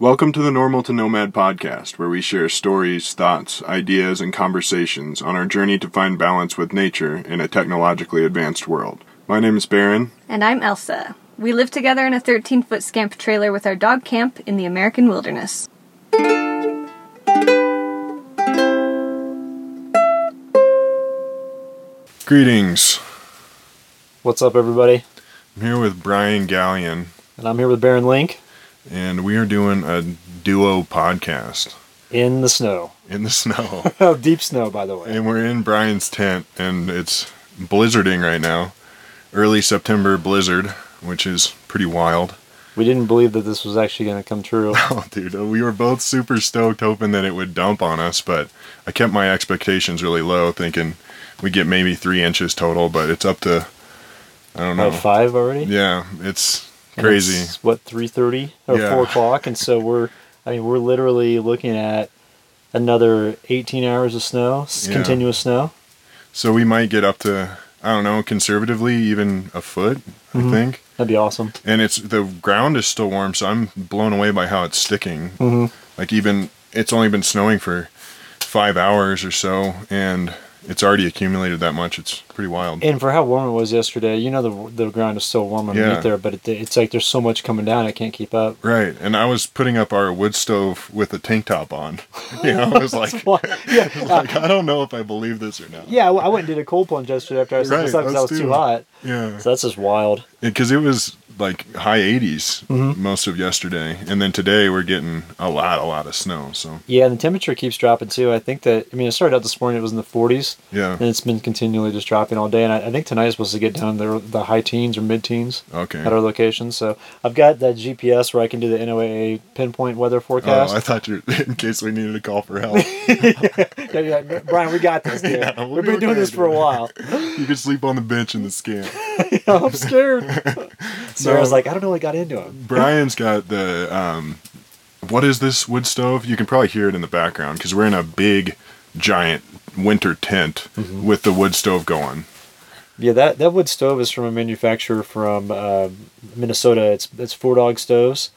Welcome to the Normal to Nomad podcast, where we share stories, thoughts, ideas, and conversations on our journey to find balance with nature in a technologically advanced world. My name is Baron. And I'm Elsa. We live together in a 13 foot scamp trailer with our dog camp in the American wilderness. Greetings. What's up, everybody? I'm here with Brian Gallion, And I'm here with Baron Link and we are doing a duo podcast in the snow. in the snow. Oh, deep snow, by the way. and we're in Brian's tent, and it's blizzarding right now. Early September blizzard, which is pretty wild. We didn't believe that this was actually going to come true. Oh, dude, we were both super stoked, hoping that it would dump on us, but I kept my expectations really low, thinking we get maybe three inches total, but it's up to, I don't oh, know. About five already. Yeah, it's crazy. it's, what three thirty or Yeah. four o'clock, and so we're. I mean, we're literally looking at another eighteen hours of snow, Yeah. continuous snow. So we might get up to, I don't know, conservatively even a foot, I Mhm. think. That'd be awesome. And it's the ground is still warm, so I'm blown away by how it's sticking. Mm-hmm. Like even it's only been snowing for five hours or so, and it's already accumulated that much. It's pretty wild. And for how warm it was yesterday, you know the the ground is still warm underneath Yeah. there, but it, it's like there's so much coming down, I can't keep up. Right, and I was putting up our wood stove with a tank top on. You know, I was like, yeah, like I don't know if I believe this or not. yeah. I went and did a cold plunge yesterday after I set Right, up because I was too. hot. Yeah, So that's just wild. because it was like high 80s Mhm. most of yesterday, and then today we're getting a lot, a lot of snow. So Yeah, and the temperature keeps dropping too. I think that I mean it started out this morning; it was in the 40s, yeah, and it's been continually just dropping all day. And I, I think tonight is supposed to get down the the high teens or mid teens okay. at our location. So I've got that GPS where I can do the NOAA pinpoint weather Oh, forecast. I thought you in case we needed to call for help. Yeah, yeah, Brian, we got this, dude. Yeah, we'll We've be been doing this for a while. you could sleep on the bench in the scamp. I'm scared. Sarah's No. I was like, I don't know what got into him. Brian's got the um, what is this wood stove? You can probably hear it in the background because we're in a big, giant winter tent Mm-hmm. with the wood stove going. Yeah, that, that wood stove is from a manufacturer from uh, Minnesota. It's it's Four Dog Stoves,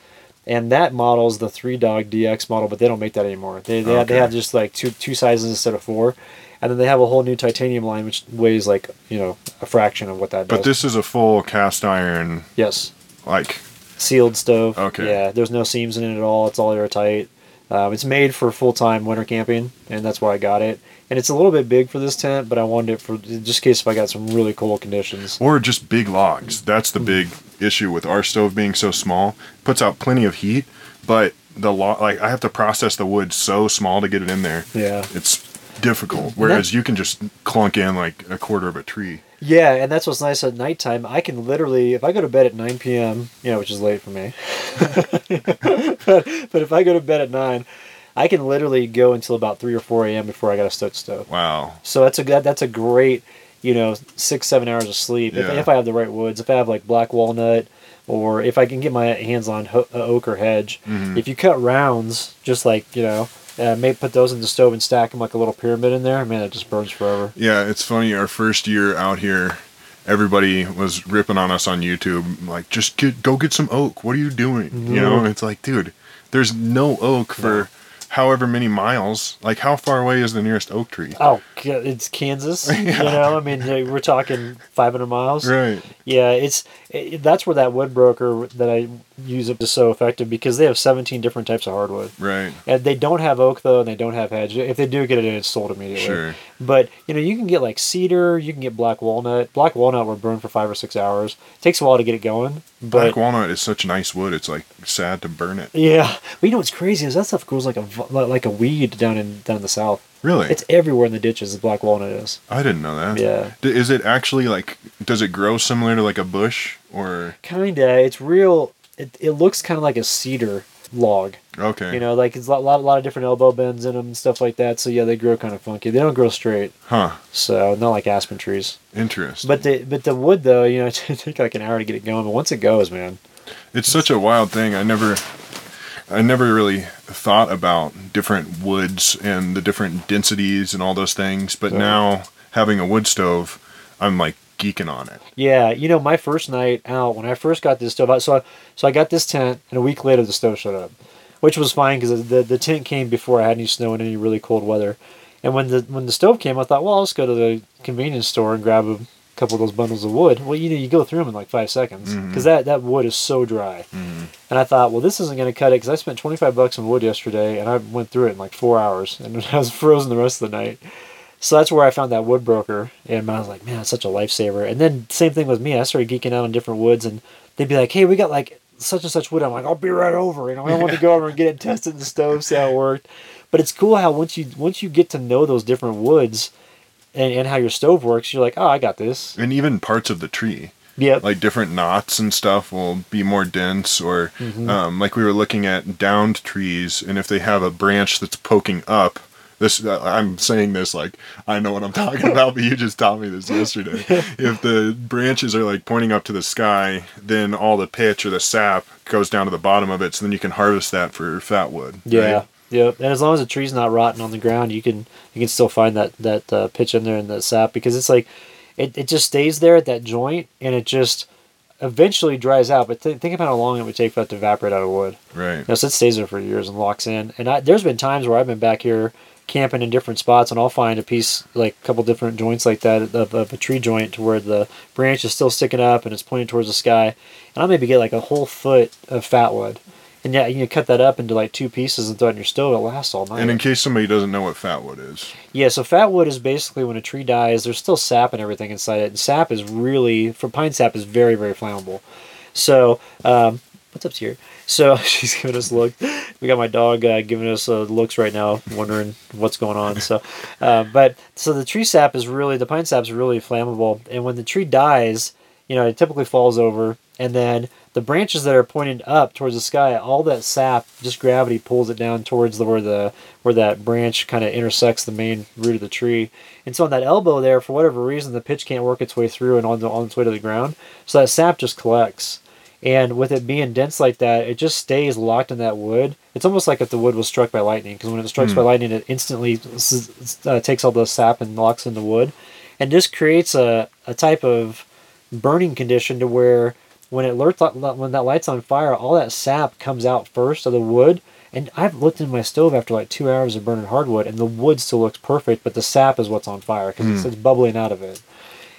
and that model is the Three Dog DX model, but they don't make that anymore. They they, have, they have just like two two sizes instead of four, and then they have a whole new titanium line which weighs like you know a fraction of what that But does. this is a full cast iron, yes, like sealed stove. Okay. Yeah, there's no seams in it at all. It's all airtight. Um, it's made for full time winter camping, and that's why I got it. And it's a little bit big for this tent, but I wanted it for just in case if I got some really cold conditions. or just big logs. That's the hmm. big issue with our stove being so small. Puts out plenty of heat, but the log like I have to process the wood so small to get it in there. Yeah. It's difficult. Whereas you can just clunk in like a quarter of a tree. Yeah, and that's what's nice at nighttime. I can literally, if I go to bed at 9 p.m., you know, which is late for me, but, but if I go to bed at 9, I can literally go until about 3 or 4 a.m. before I got to start stove. Wow. So that's a that, that's a great, you know, six seven hours of sleep if, Yeah. if I have the right woods. If I have like black walnut, or if I can get my hands on ho- uh, oak or hedge. Mhm. If you cut rounds, just like you know, uh, maybe put those in the stove and stack them like a little pyramid in there. Man, it just burns forever. Yeah, it's funny. Our first year out here, everybody was ripping on us on YouTube, like, just get go get some oak. What are you doing? You know, it's like, dude, there's no oak for however many miles. Like, how far away is the nearest oak tree? Oh, it's Kansas. You know, I mean, we're talking 500 miles. Right. Yeah, it's it, that's where that wood broker that I use is so effective because they have 17 different types of hardwood. Right. And they don't have oak though, and they don't have hedge. If they do get it in, it's sold immediately. Sure. But you know, you can get like cedar, you can get black walnut. Black walnut will burn for five or six hours. It takes a while to get it going, but Black walnut is such nice wood. It's like sad to burn it. yeah. But you know what's crazy is that stuff grows like a like a weed down in down in the south. Really? It's everywhere in the ditches. The black walnut is. I didn't know that. Yeah. D- Is it actually like? Does it grow similar to like a bush or? Kinda. It's real. It, it looks kind of like a cedar log. Okay. You know, like it's a lot, lot, lot of different elbow bends in them and stuff like that. So yeah, they grow kind of funky. They don't grow straight. Huh. So not like aspen trees. Interesting. But the but the wood though, you know, it take like an hour to get it going. But once it goes, man, it's such a wild thing. I never, I never really thought about different woods and the different densities and all those things. But now having a wood stove, I'm like geeking on it. Yeah, you know, my first night out when I first got this stove out, so I, so I got this tent, and a week later the stove showed up. which was fine because the the tent came before I had any snow and any really cold weather. And when the when the stove came, I thought, well, I'll just go to the convenience store and grab a couple of those bundles of wood. Well, you know, you go through them in like five seconds mm-hmm. because that that wood is so dry. Mm-hmm. And I thought, well, this isn't going to cut it because I spent twenty five bucks on wood yesterday, and I went through it in like four hours, and I was frozen the rest of the night. So that's where I found that wood broker, and I was like, man, it's such a lifesaver. And then same thing with me. I started geeking out on different woods, and they'd be like, hey, we got like such and such wood. I'm like, I'll be right over. You know, I want to go over and get it tested in the stove, see how it worked. But it's cool how once you once you get to know those different woods, and, and how your stove works, you're like, oh, I got this. And even parts of the tree. Yep. like different knots and stuff will be more dense or Mm-hmm. um, like we were looking at downed trees and if they have a branch that's poking up this i'm saying this like i know what i'm talking about but you just taught me this yesterday if the branches are like pointing up to the sky then all the pitch or the sap goes down to the bottom of it so then you can harvest that for fat wood Yeah. right? Yep. And as long as the tree's not rotting on the ground, you can you can still find that that uh, pitch in there and that sap because it's like it, it just stays there at that joint and it just eventually dries out. But th- think about how long it would take for that to evaporate out of wood. right You know, so it stays there for years and locks in. And I, there's been times where I've been back here camping in different spots, and I'll find a piece, like a couple different joints like that of, of a tree joint, to where the branch is still sticking up and it's pointing towards the sky. And I'll maybe get like a whole foot of fat wood. And yeah, you can cut that up into like two pieces and throw it in your stove. It lasts all night. and in case somebody doesn't know what fat wood is Yeah, so fat wood is basically when a tree dies, there's still sap and everything inside it. And sap is really, for pine sap, is very, very flammable. So, um, what's up, Tier? So she's giving us look. We got my dog uh, giving us uh, looks right now, wondering what's going on. So, uh, but so the tree sap is really the pine sap is really flammable, and when the tree dies, you know, it typically falls over, and then the branches that are pointed up towards the sky, all that sap, just gravity pulls it down towards the where the where that branch kind of intersects the main root of the tree. And so on that elbow there, for whatever reason, the pitch can't work its way through and on, the, on its way to the ground. So that sap just collects. And with it being dense like that, it just stays locked in that wood. It's almost like if the wood was struck by lightning, because when it strikes by hmm. lightning, it instantly uh, takes all the sap and locks in the wood. And this creates a, a type of burning condition to where when it lit- uh, when that light's on fire, all that sap comes out first of the wood. And I've looked in my stove after like two hours of burning hardwood, and the wood still looks perfect, but the sap is what's on fire because it's, hmm. it's bubbling out of it.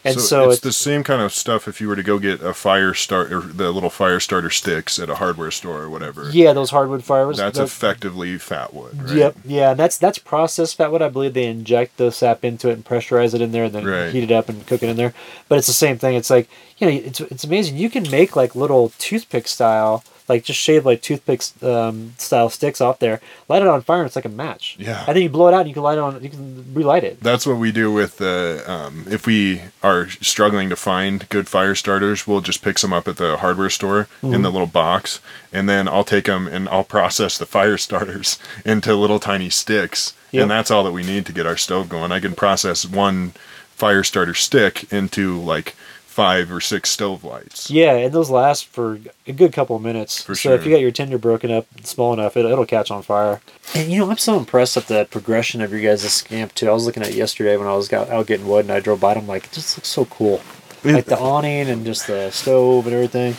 And so, it's, the same kind of stuff if you were to go get a fire start or the little fire starter sticks at a hardware store or whatever. yeah, those hardwood fires. That's effectively fat wood, right? Yep, yeah, that's that's processed fat wood. I believe they inject the sap into it and pressurize it in there, and then Right. heat it up and cook it in there. But it's the same thing. It's like you know, it's it's amazing. You can make like little toothpick style, like just shave like toothpicks um, style sticks off there, light it on fire, and it's like a match. Yeah. and then you blow it out, and you can light it on. You can relight it. That's what we do with the. Um, if we are struggling to find good fire starters, we'll just pick some up at the hardware store Mm-hmm. in the little box, and then I'll take them and I'll process the fire starters into little tiny sticks, Yep. and that's all that we need to get our stove going. I can process one fire starter stick into like five or six stove lights. Yeah, and those last for a good couple of minutes. For so if you got your tinder broken up small enough, it, it'll catch on fire. And you know, I'm so impressed at the progression of your guys' scamp too. I was looking at it yesterday when I was out, out getting wood and I drove by. it, I'm like, it just looks so cool. Like the awning and just the stove and everything.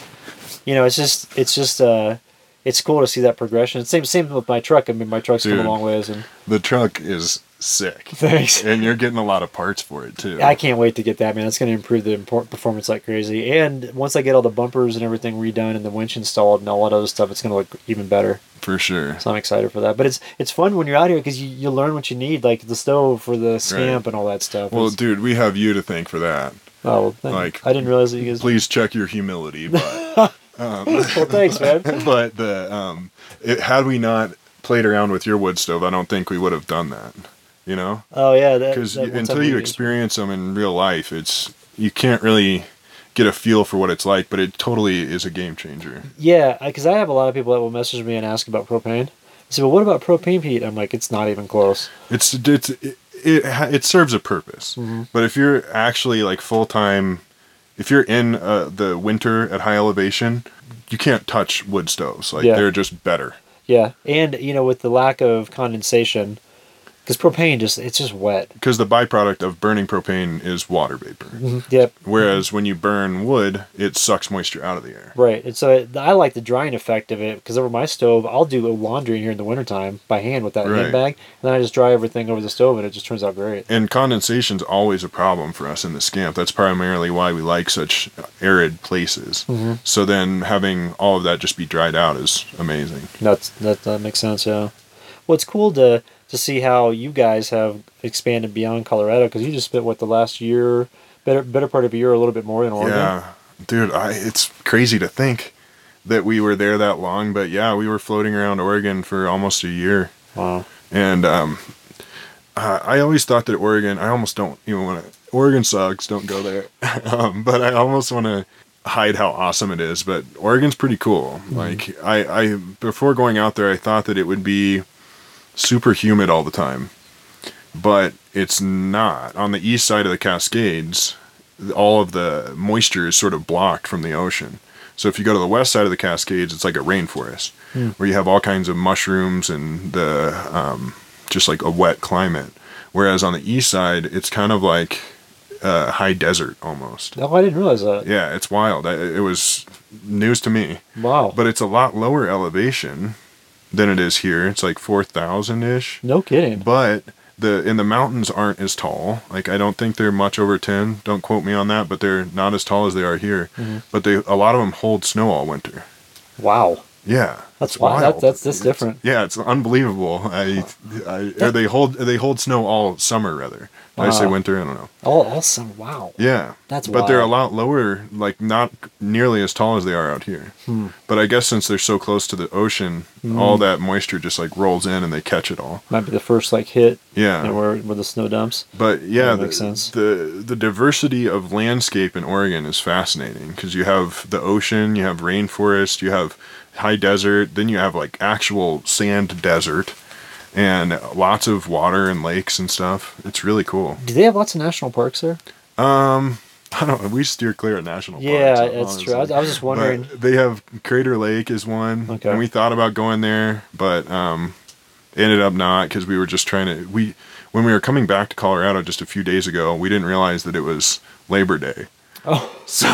You know, it's just it's just uh it's cool to see that progression. Same same with my truck. I mean, my truck's come a long ways, and The truck is sick, thanks. and you're getting a lot of parts for it too. I can't wait to get that man. It's going to improve the import performance like crazy. And once I get all the bumpers and everything redone and the winch installed and all that other stuff, it's going to look even better. for sure. So I'm excited for that. But it's it's fun when you're out here because you, you learn what you need, like the stove for the scamp and all that stuff. Well, It's- dude, we have you to thank for that. oh, well, thank- like, I didn't realize that you guys. Please check your humility, but Well, thanks, man. but the um, it, had we not played around with your wood stove, I don't think we would have done that. You know, Oh yeah, because until you experience them in real life, it's you can't really get a feel for what it's like. But it totally is a game changer. Yeah, because I have a lot of people that will message me and ask about propane. I say, well, what about propane heat? I'm like, it's not even close. It's it's it it, it serves a purpose. Mm-hmm. But if you're actually like full time, if you're in uh, the winter at high elevation, you can't touch wood stoves. Like Yeah. they're just better. Yeah, and you know, with the lack of condensation, Because propane just it's just wet. because the byproduct of burning propane is water vapor. Mm-hmm. Yep. Whereas when you burn wood, it sucks moisture out of the air. Right. And so it, I like the drying effect of it because over my stove, I'll do a laundry in here in the wintertime by hand with that Right. handbag. And then I just dry everything over the stove and it just turns out great. And condensation's always a problem for us in the scamp. That's primarily why we like such arid places. Mm-hmm. So then having all of that just be dried out is amazing. That's, that, that makes sense, yeah. Well, it's cool to, to see how you guys have expanded beyond Colorado because you just spent, what, the last year, better, better part of a year, a little bit more in Oregon? Yeah, dude, I, it's crazy to think that we were there that long. But yeah, we were floating around Oregon for almost a year. Wow. And um, I I always thought that Oregon, I almost don't even want to, Oregon sucks, don't go there. um, but I almost want to hide how awesome it is. But Oregon's pretty cool. Like, I, I, before going out there, I thought that it would be super humid all the time. But it's not. On the east side of the Cascades, all of the moisture is sort of blocked from the ocean. So if you go to the west side of the Cascades, it's like a rainforest where you have all kinds of mushrooms and the um, just like a wet climate. Whereas on the east side, it's kind of like uh, high desert almost. Oh, I didn't realize that. Yeah, it's wild. I- It was news to me, Wow. but it's a lot lower elevation than it is here. It's like four thousand ish no kidding. but the in the mountains aren't as tall. Like I don't think they're much over ten. Don't quote me on that, but they're not as tall as they are here. Mm-hmm. But they a lot of them hold snow all winter. Wow. Yeah, That's wild. That- that's- It's- different. Yeah, it's unbelievable. I, I or they hold they hold snow all summer rather. Did I say winter? I don't know. All, all summer. Wow. Yeah, That's but they're a lot lower, like not nearly as tall as they are out here. Hmm. But I guess since they're so close to the ocean, all that moisture just like rolls in and they catch it all. Might be the first like hit Yeah, you know, where where the snow dumps. But yeah, That the, makes sense. the the diversity of landscape in Oregon is fascinating because you have the ocean, you have rainforest, you have high desert, then you have like actual sand desert, and lots of water and lakes and stuff. It's really cool. Do they have lots of national parks there? Um, I don't. know. We steer clear of national Yeah, parks. Yeah, that's true. I was. I was just wondering. But they have Crater Lake is one, Okay. and we thought about going there, but um, ended up not because we were just trying to. We when we were coming back to Colorado just a few days ago, we didn't realize that it was Labor Day. Oh, So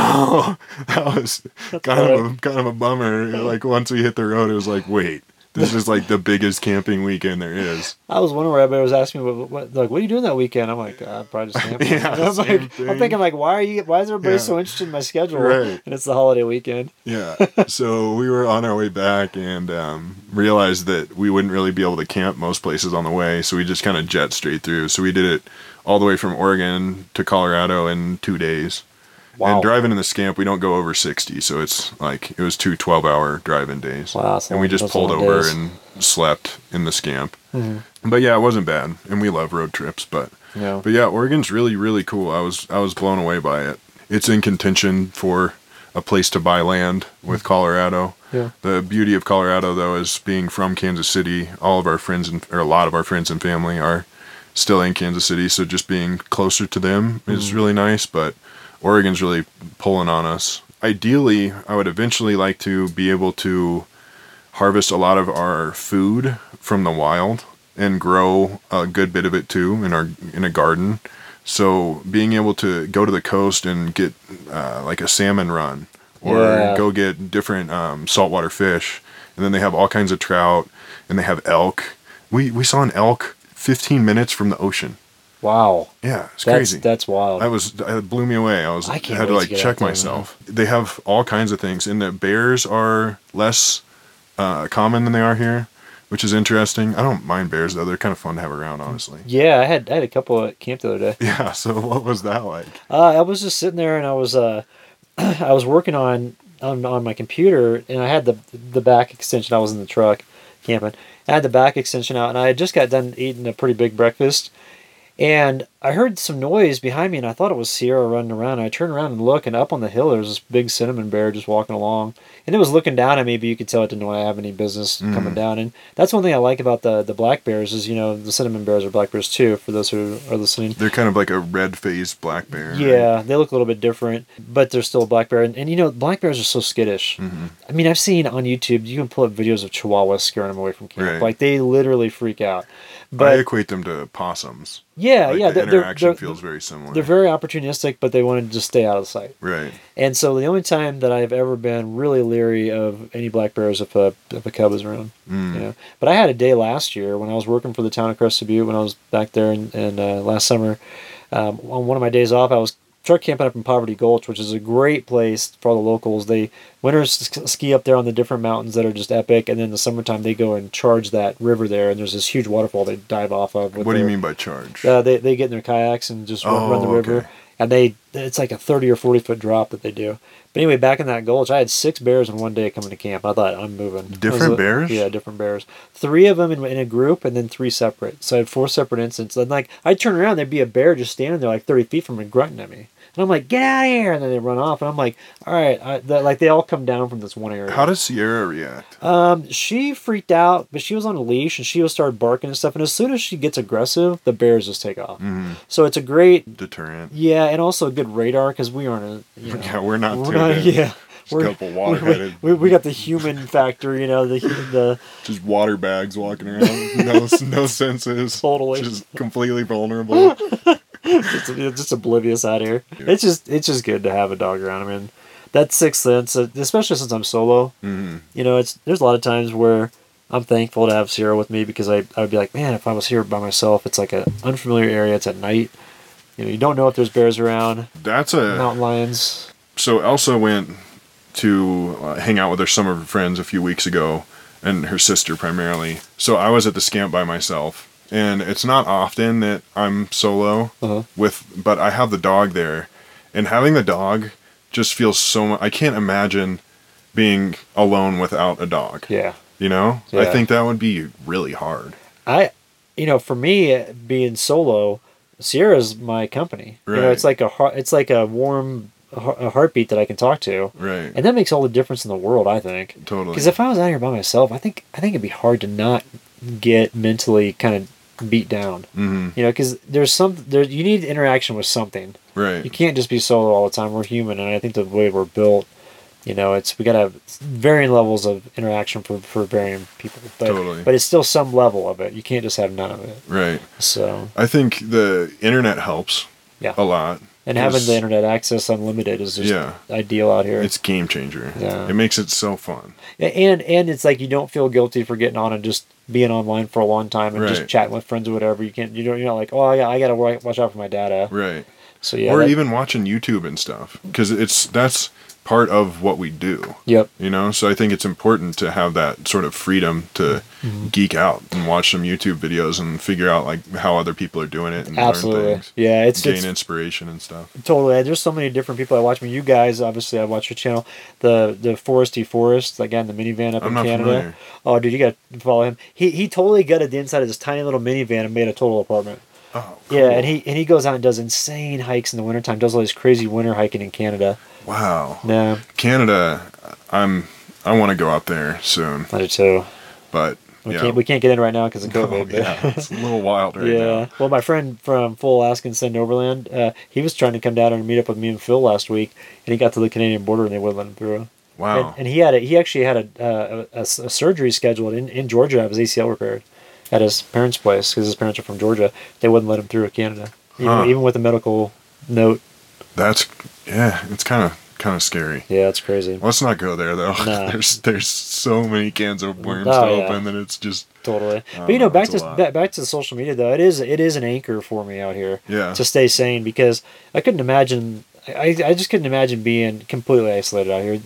that was kind of a, kind of a bummer. Like once we hit the road, it was like, wait, this is like the biggest camping weekend there is. I was wondering where everybody was asking me, what, what, like, what are you doing that weekend? I'm like, uh, probably just camping. Yeah, I'm, like. I'm thinking, like, why are you? Why is everybody Yeah. so interested in my schedule? Right. And it's the holiday weekend. Yeah. So we were on our way back and um, realized that we wouldn't really be able to camp most places on the way. So we just kind of jet straight through. So we did it all the way from Oregon to Colorado in two days. Wow. And driving in the scamp, we don't go over 60. So it's like, it was two 12 hour driving days. Wow, and we just pulled over days. and slept in the scamp. Mhm. But yeah, it wasn't bad. And we love road trips. But Yeah. but yeah, Oregon's really really cool. I was I was blown away by it. It's in contention for a place to buy land with Colorado. Yeah. The beauty of Colorado though is being from Kansas City. All of our friends and or a lot of our friends and family are still in Kansas City, so just being closer to them is really nice, but Oregon's really pulling on us. Ideally, I would eventually like to be able to harvest a lot of our food from the wild and grow a good bit of it too in our in a garden. So being able to go to the coast and get uh, like a salmon run, or Yeah. go get different um, saltwater fish, and then they have all kinds of trout, and they have elk. We we saw an elk 15 minutes from the ocean. Wow. Yeah, it's That's crazy. that's wild. I was it blew me away. I was I had to to like get check there, myself. They have all kinds of things, and the bears are less uh, common than they are here, which is interesting. I don't mind bears though; they're kind of fun to have around, honestly. yeah, I had I had a couple at camp the other day. Yeah. So what was that like? Uh, I was just sitting there and I was uh, I was working on, on on my computer and I had the the back extension. I was in the truck camping. I had the back extension out and I had just got done eating a pretty big breakfast, And I heard some noise behind me, and I thought it was Sierra running around. I turned around and look, and up on the hill there was this big cinnamon bear just walking along, and it was looking down at me, but you could tell it didn't want to have any business coming down. And that's one thing I like about the the black bears is you know the cinnamon bears are black bears too. For those who are listening, They're kind of like a red faced black bear. yeah, they look a little bit different, but they're still a black bear. And, and you know, black bears are so skittish. Mm-hmm. I mean, I've seen on YouTube, you can pull up videos of chihuahuas scaring them away from camp. Right. Like they literally freak out. But I equate them to possums. yeah, Like yeah, the they're, interaction they're, feels very similar. they're very opportunistic, but they want to just stay out of sight. right. And so the only time that I've ever been really leery of any black bears if a if a cub is around. Mm. You know? But I had a day last year when I was working for the town of Crested Butte when I was back there in, in uh, last summer. Um, on one of my days off, I was truck camping up in Poverty Gulch, which is a great place for all the locals. They winters ski up there on the different mountains that are just epic, and then in the summertime they go and charge that river there, and there's this huge waterfall they dive off of. What do you mean by charge? uh, they they get in their kayaks and just run, run the Oh, river, okay. and they it's like a thirty or forty foot drop that they do. But anyway, back in that gulch, I had six bears in one day coming to camp. I thought I'm moving. Different li- bears? Yeah, different bears. Three of them in, in a group, and then three separate. So I had four separate incidents. And like I'd turn around, there'd be a bear just standing there like thirty feet from me, grunting at me. And I'm like, get out of here! And then they run off, and I'm like, all right, I, the, like they all come down from this one area. How does Sierra react? Um, she freaked out, but she was on a leash and she was start barking and stuff. And as soon as she gets aggressive, the bears just take off. Mm-hmm. So it's a great, Deterrent. yeah, and also a good radar because we aren't a, you know, Yeah, we're not we're not, yeah, Just a couple water-headed, we, we, we got the human factor, you know, the the just water bags walking around, no, no senses, Totally. just completely vulnerable. just, just oblivious out here. It's just it's just good to have a dog around. I mean, that sixth sense, uh, especially since I'm solo. hmm You know, it's there's a lot of times where I'm thankful to have Sierra with me because I I would be like, man, if I was here by myself, it's like an unfamiliar area. It's at night. You know, you don't know if there's bears around, That's a mountain lions. so Elsa went to uh, hang out with her some of her friends a few weeks ago, and her sister primarily. So I was at the scamp by myself, and it's not often that I'm solo Uh-huh. with, but I have the dog there, and having the dog just feels so much. I can't imagine being alone without a dog. Yeah. You know, I think that would be really hard. I, you know, for me uh, being solo, Sierra's my company. You know, Right. it's like a heart, it's like a warm a heartbeat that I can talk to, Right. and that makes all the difference in the world. I think. totally. Because if I was out here by myself, I think I think it'd be hard to not get mentally kind of beat down. hmm You know, because there's some there you need interaction with something. Right. You can't just be solo all the time. We're human, and I think the way we're built, you know, it's we gotta have varying levels of interaction for for varying people. But Totally. but it's still some level of it. You can't just have none of it. Right. So I think the internet helps yeah, a lot. and having the internet access unlimited is just Yeah. ideal out here. It's game changer. Yeah. It makes it so fun. and and it's like you don't feel guilty for getting on and just being online for a long time and just chatting with friends or whatever. You can't. You don't. You're not like, oh, I, got- I gotta watch out for my data. Right. So yeah. or that- even watching YouTube and stuff because it's that's part of what we do. Yep. You know, so I think it's important to have that sort of freedom to Mm-hmm. geek out and watch some YouTube videos and figure out like how other people are doing it and Absolutely. learn things, Yeah. It's, gain it's inspiration and stuff. totally. There's so many different people I watch. I mean, you guys obviously I watch your channel. The the Foresty Forest, like in the minivan up I'm in Canada. familiar. Oh, dude, you gotta follow him. He he totally gutted the inside of this tiny little minivan and made a total apartment. Oh, Yeah, and he and he goes out and does insane hikes in the wintertime. Does all these crazy winter hiking in Canada. wow, No, Canada. I'm. I want to go out there soon, I do too. but We yeah, can't we can't get in right now because of Oh, COVID. yeah, it's a little wild right yeah. now. Well, my friend from Full Alaska and Send Overland, uh, he was trying to come down and meet up with me and Phil last week, and he got to the Canadian border and they wouldn't let him through. Wow. And, and he had a, he actually had a, uh, a, a surgery scheduled in, in Georgia to have his ACL repaired at his parents' place because his parents are from Georgia. They wouldn't let him through Canada, even, Huh. even with a medical note. That's yeah. It's kind of kind of scary. Yeah, it's crazy. Let's not go there though. No. there's there's so many cans of worms Oh, to yeah. open that it's just Totally. But you know, no, back to back, back to the social media though, it is it is an anchor for me out here. Yeah. To stay sane because I couldn't imagine I, I just couldn't imagine being completely isolated out here.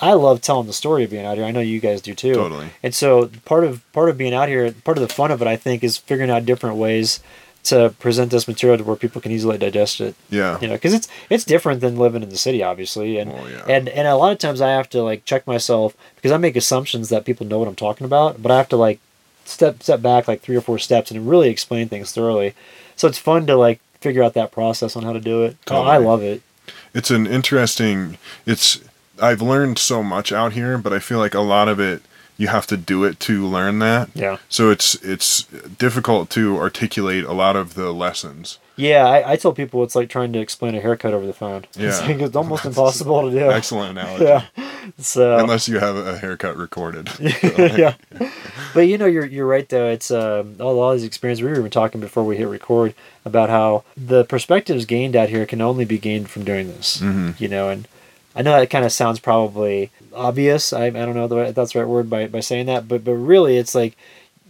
I love telling the story of being out here. I know you guys do too. Totally. And so part of part of being out here, part of the fun of it, I think, is figuring out different ways to present this material to where people can easily digest it. yeah. You know, because it's it's different than living in the city, obviously, and Well, yeah. and and a lot of times I have to like check myself because I make assumptions that people know what I'm talking about, but I have to like step step back like three or four steps and really explain things thoroughly. So it's fun to like figure out that process on how to do it. Oh, I love it. it's an interesting it's i've learned so much out here but i feel like a lot of it you have to do it to learn that Yeah. so it's it's difficult to articulate a lot of the lessons Yeah, I, I tell people it's like trying to explain a haircut over the phone. It's, Yeah. it's almost impossible to do. excellent analogy Yeah. So unless you have a haircut recorded yeah. But you know, you're you're right though. It's um, all, all these experiences. We were even talking before we hit record about how the perspectives gained out here can only be gained from doing this. Mhm. You know, and I know that kind of sounds probably obvious. I, I don't know the if that's the right word by, by saying that, but but really, it's like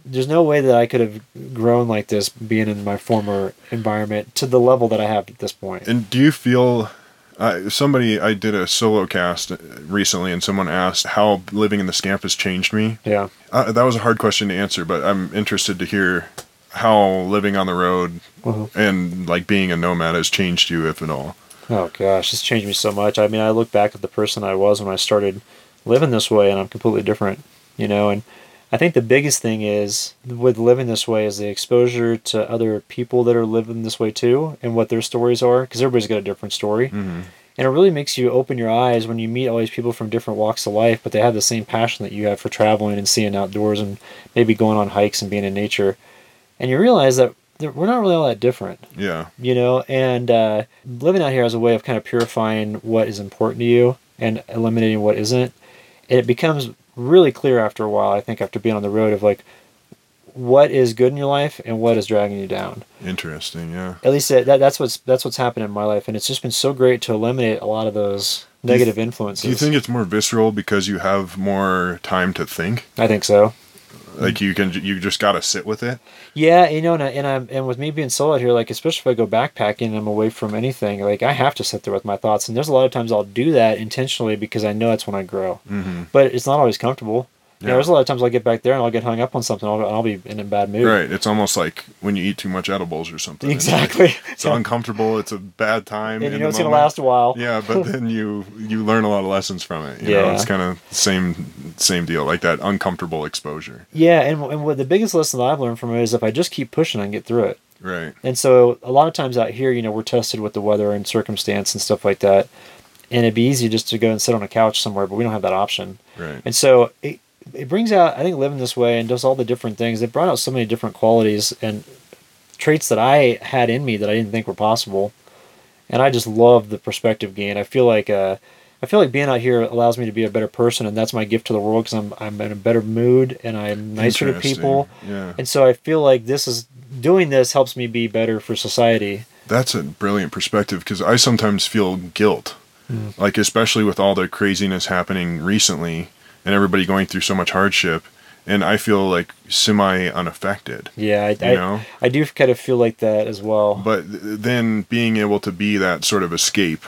there's no way that I could have grown like this being in my former environment to the level that I have at this point. And do you feel uh, somebody I did a solo cast recently, and someone asked how living in the scamp has changed me. Yeah. Uh, that was a hard question to answer, but I'm interested to hear how living on the road Mhm. and like being a nomad has changed you, if at all. Oh gosh, it's changed me so much. I mean, I look back at the person I was when I started living this way, and I'm completely different. You know, and I think the biggest thing is with living this way is the exposure to other people that are living this way too, and what their stories are, because everybody's got a different story. Mm-hmm. And it really makes you open your eyes when you meet all these people from different walks of life, but they have the same passion that you have for traveling and seeing outdoors and maybe going on hikes and being in nature. And you realize that we're not really all that different Yeah, you know and uh, living out here has a way of kind of purifying what is important to you and eliminating what isn't and it becomes really clear after a while i think after being on the road of like what is good in your life and what is dragging you down interesting. Yeah. at least that, that- that's what's that's what's happened in my life and it's just been so great to eliminate a lot of those Do negative influences Do you think it's more visceral because you have more time to think? i think so Like you can, you just gotta sit with it. Yeah, you know, and, I, and I'm and with me being solo out here, like especially if I go backpacking and I'm away from anything, like I have to sit there with my thoughts. And there's a lot of times I'll do that intentionally because I know that's when I grow. Mm-hmm. But it's not always comfortable. Yeah. there's a lot of times I'll get back there and I'll get hung up on something. I'll, I'll be in a bad mood. Right. It's almost like when you eat too much edibles or something. It's like- Exactly. It's, uncomfortable. It's a bad time. and you know it's gonna last a while. Yeah, but then you you learn a lot of lessons from it. You know, Yeah. it's kind of same same deal, like that uncomfortable exposure. Yeah, and and what the biggest lesson that I've learned from it is if I just keep pushing, I can get through it. Right. And so a lot of times out here, you know, we're tested with the weather and circumstance and stuff like that. And it'd be easy just to go and sit on a couch somewhere, but we don't have that option. Right. And so it, it brings out, I think, living this way and does all the different things. It brought out so many different qualities and traits that I had in me that I didn't think were possible. And I just love the perspective gain. I feel like, uh, I feel like being out here allows me to be a better person, and that's my gift to the world because I'm I'm in a better mood and I'm nicer to people. Yeah. And so I feel like this is doing this helps me be better for society. That's a brilliant perspective because I sometimes feel guilt, Mm. like especially with all the craziness happening recently and everybody going through so much hardship, and I feel like semi unaffected. Yeah, I, You I, know, I do kind of feel like that as well. but th- then being able to be that sort of escape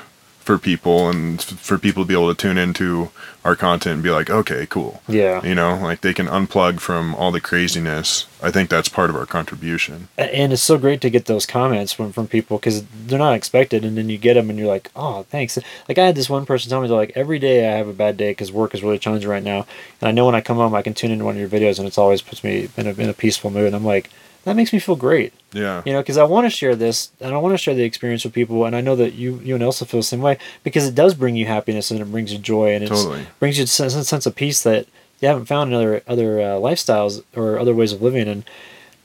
for people and for people to be able to tune into our content and be like, okay, cool. yeah. You know, like they can unplug from all the craziness. I think that's part of our contribution. and it's so great to get those comments from, from people because they're not expected and then you get them and you're like oh thanks like i had this one person tell me they're like every day i have a bad day because work is really challenging right now and i know when i come home i can tune into one of your videos and it's always puts me in a, in a peaceful mood and i'm like that makes me feel great Yeah. you know because i want to share this and i want to share the experience with people and i know that you you and elsa feel the same way because it does bring you happiness and it brings you joy and it Totally. brings you a sense, a sense of peace that you haven't found in other other uh, lifestyles or other ways of living and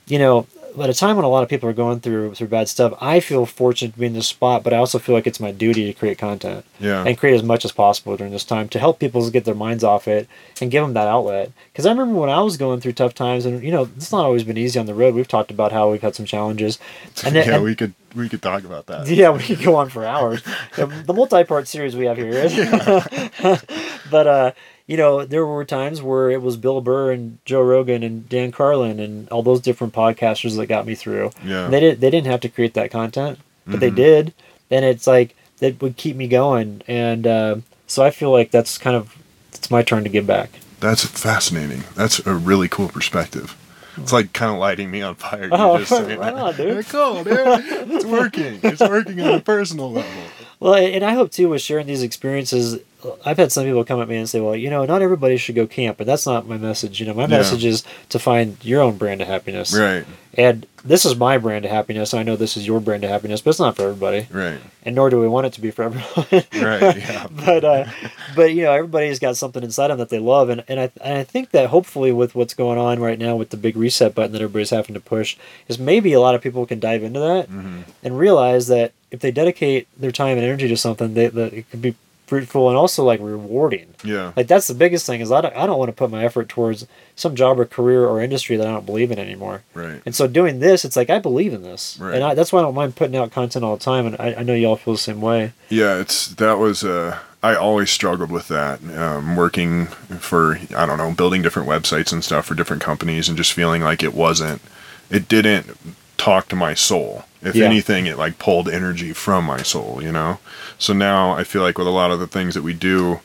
you know at a time when a lot of people are going through through bad stuff i feel fortunate to be in this spot but i also feel like it's my duty to create content Yeah. and create as much as possible during this time to help people get their minds off it and give them that outlet. Because I remember when I was going through tough times, and you know, it's not always been easy on the road. We've talked about how we've had some challenges, and, then, yeah, and- we could we could talk about that. yeah, we could go on for hours. the the multi-part series we have here is, but uh, you know, there were times where it was Bill Burr and Joe Rogan and Dan Carlin and all those different podcasters that got me through. Yeah. They didn't they didn't have to create that content, but they Mhm. did, and it's like that would keep me going, and uh, so I feel like that's kind of it's my turn to give back. That's fascinating. That's a really cool perspective. It's like kind of lighting me on fire. Oh, just saying right on, dude. Cool, dude. It's working. It's working on a personal level. Well, and I hope too with sharing these experiences, I've had some people come at me and say, well, you know, not everybody should go camp, but that's not my message. You know, my Yeah. message is to find your own brand of happiness. Right. And this is my brand of happiness. I know this is your brand of happiness, but it's not for everybody, Right. and nor do we want it to be for everyone. Right. Yeah. but uh, but you know, everybody's got something inside them that they love, and and I and I think that hopefully with what's going on right now with the big reset button that everybody's having to push, is maybe a lot of people can dive into that hmm and realize that if they dedicate their time and energy to something, they, that it could be fruitful and also like rewarding. Yeah. Like that's the biggest thing is I don't, I don't want to put my effort towards some job or career or industry that I don't believe in anymore. Right. And so doing this, it's like I believe in this, Right. and I, that's why I don't mind putting out content all the time. And I, I know y'all feel the same way. Yeah, it's that was uh I always struggled with that. Um, working for I don't know, building different websites and stuff for different companies, and just feeling like it wasn't, it didn't talk to my soul. If Yeah. anything, it like pulled energy from my soul, you know. So now I feel like with a lot of the things that we do,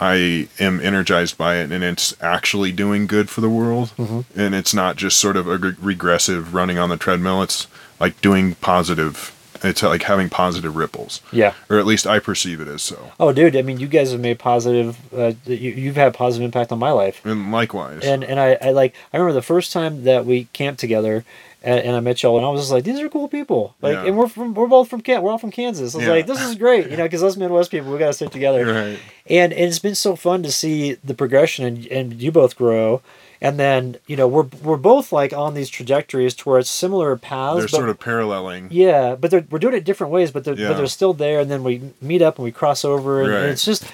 I am energized by it, and it's actually doing good for the world, and it's not just sort of a re- regressive running on the treadmill. It's like doing positive. It's like having positive ripples Yeah. or at least I perceive it as so. Oh, dude. I mean, you guys have made positive. Uh, you, you've had positive impact on my life. And likewise, And and I, I like I remember the first time that we camped together, and, and I met y'all, and I was just like, these are cool people. Like, Yeah. and we're from we're both from Can we're all from Kansas. I was Yeah. like, this is great, you know, because us Midwest people, we gotta stick together. right? And, and it's been so fun to see the progression, and and you both grow. And then you know we're we're both like on these trajectories towards similar paths. They're but- sort of paralleling. yeah, but they're, we're doing it different ways, but they're, Yeah. but they're still there. And then we meet up and we cross over, and, and it's just,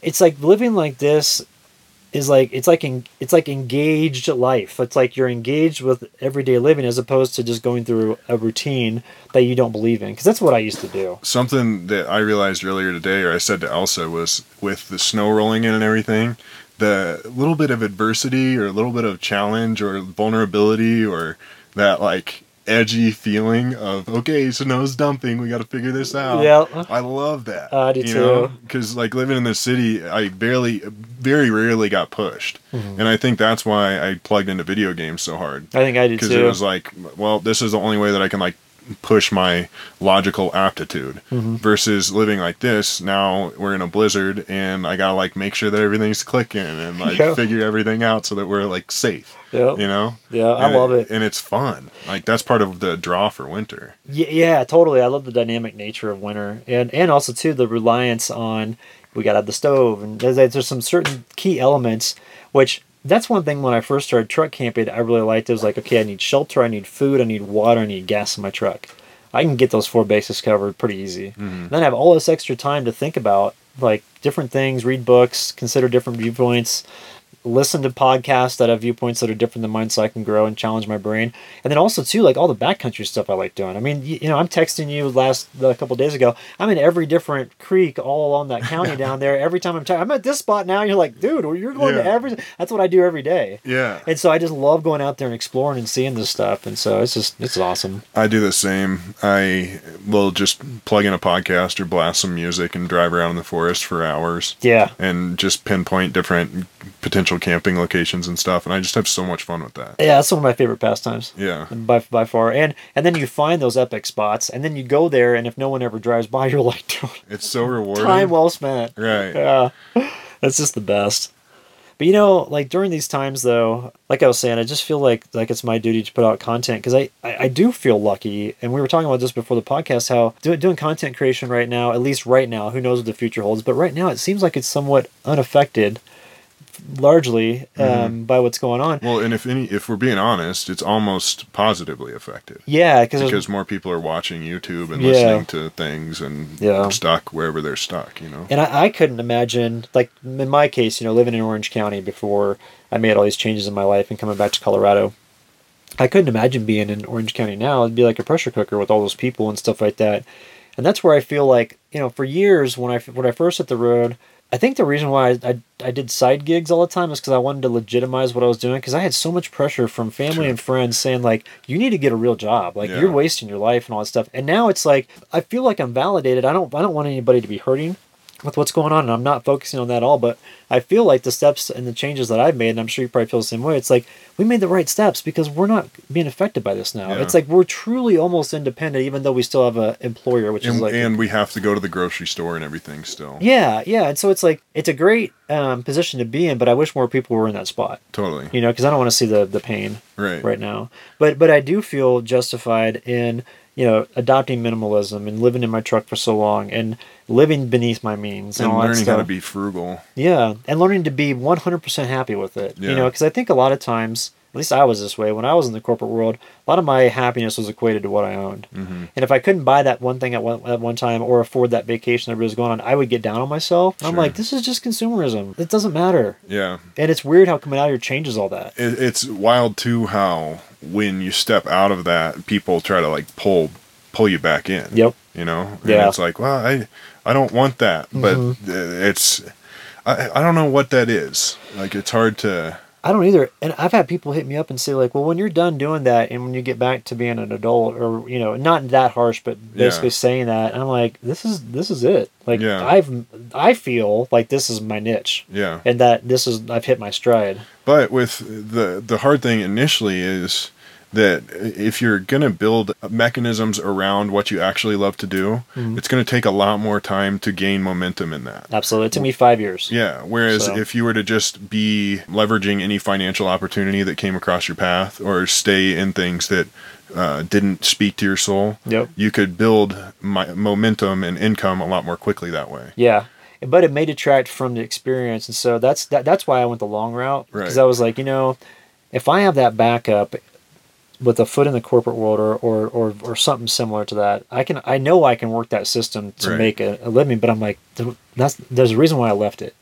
it's like living like this is like it's like en, it's like engaged life. It's like you're engaged with everyday living as opposed to just going through a routine that you don't believe in. Because that's what I used to do. Something that I realized earlier today, or I said to Elsa, was with the snow rolling in and everything, the little bit of adversity or a little bit of challenge or vulnerability or that like edgy feeling of okay, so snow's dumping, we got to figure this out. Yeah. I love that. I do too. Because like living in the city, I barely, very rarely got pushed, Mm-hmm. and I think that's why I plugged into video games so hard. I think I did too. because it was like, well, this is the only way that I can like push my logical aptitude Mm-hmm. versus living like this. Now we're in a blizzard, and I gotta like make sure that everything's clicking and like Yeah. figure everything out so that we're like safe. Yeah. You know. Yeah, I And love it. and it's fun. Like that's part of the draw for winter. Yeah, yeah, totally. I love the dynamic nature of winter, and and also too the reliance on we got to have the stove, and there's, there's some certain key elements which that's one thing when I first started truck camping I really liked. It was like okay, I need shelter, I need food, I need water, I need gas in my truck. I can get those four bases covered pretty easy. Mm-hmm. Then I have all this extra time to think about like different things, read books, consider different viewpoints, listen to podcasts that have viewpoints that are different than mine so I can grow and challenge my brain. And then also too, like all the backcountry stuff I like doing. I mean, you, you know, I'm texting you last a couple days ago. I'm in every different creek all along that county down there. Every time I'm, t- I'm at this spot now. You're like, dude, you're going to Yeah. every. That's what I do every day. Yeah. And so I just love going out there and exploring and seeing this stuff. And so it's just it's awesome. I do the same. I will just plug in a podcast or blast some music and drive around in the forest for hours Yeah. and just pinpoint different potential camping locations and stuff. And I just have so much fun with that. Yeah, that's one of my favorite pastimes. Yeah. by by far. And and then you find those epic spots, and then you go there, and if no one ever drives by, you're like, dude, It's so rewarding. time well spent. Right. Yeah, that's just the best. But you know, like during these times, though, like I was saying, I just feel like like it's my duty to put out content because I, I I do feel lucky, and we were talking about this before the podcast. How doing doing content creation right now, at least right now, who knows what the future holds, but right now it seems like it's somewhat unaffected, largely um, by what's going on. Well, and if any, if we're being honest, it's almost positively affected Yeah, because because more people are watching YouTube and Yeah. listening to things and Yeah. stuck wherever they're stuck. You know. And I, I couldn't imagine, like in my case, you know, living in Orange County before I made all these changes in my life and coming back to Colorado. I couldn't imagine being in Orange County now. It'd be like a pressure cooker with all those people and stuff like that. And that's where I feel like, you know, for years when I when I first hit the road, I think the reason why I, I, I did side gigs all the time is because I wanted to legitimize what I was doing because I had so much pressure from family and friends saying like you need to get a real job. Like Yeah. you're wasting your life and all that stuff. And now it's like I feel like I'm validated. I don't I don't want anybody to be hurting with what's going on. And I'm not focusing on that at all, but I feel like the steps and the changes that I've made, and I'm sure you probably feel the same way. It's like we made the right steps because we're not being affected by this now. Yeah. It's like we're truly almost independent, even though we still have an employer, which is And, like and we have to go to the grocery store and everything still. yeah, yeah. And so it's like it's a great um, position to be in, but I wish more people were in that spot. Totally. You know, because I don't want to see the the pain Right. right now. But but I do feel justified in you know adopting minimalism and living in my truck for so long and living beneath my means and, And learning how to be frugal. Yeah, and learning to be 100% happy with it. You know, because I think a lot of times, at least I was this way when I was in the corporate world, a lot of my happiness was equated to what I owned. hmm And if I couldn't buy that one thing at one, at one time or afford that vacation that was going on, I would get down on myself. I'm like, this is just consumerism. It doesn't matter. Yeah. And it's weird how coming out here changes all that. It, it's wild too how when you step out of that, people try to like pull pull you back in. Yep. You know. And Yeah. It's like, well, I I don't want that, but Mhm. uh, it's I I don't know what that is. Like it's hard to. I don't either. And I've had people hit me up and say like, "Well, when you're done doing that, and when you get back to being an adult, or you know, not that harsh, but basically Yeah. saying that," and I'm like, "This is this is it. Like, Yeah. I've I feel like this is my niche, Yeah. and that this is I've hit my stride." But with the the hard thing initially is that if you're gonna build mechanisms around what you actually love to do, Mhm. it's gonna take a lot more time to gain momentum in that. Absolutely, it took me five years. Yeah. Whereas So- if you were to just be leveraging any financial opportunity that came across your path or stay in things that uh, didn't speak to your soul, Yep. you could build my, momentum and income a lot more quickly that way. Yeah, but it may detract from the experience, and so that's that, that's why I went the long route because Right. I was like, you know, if I have that backup with a foot in the corporate world or, or or or something similar to that, I can I know I can work that system to Right. make a, a living. But I'm like, that's there's a reason why I left it.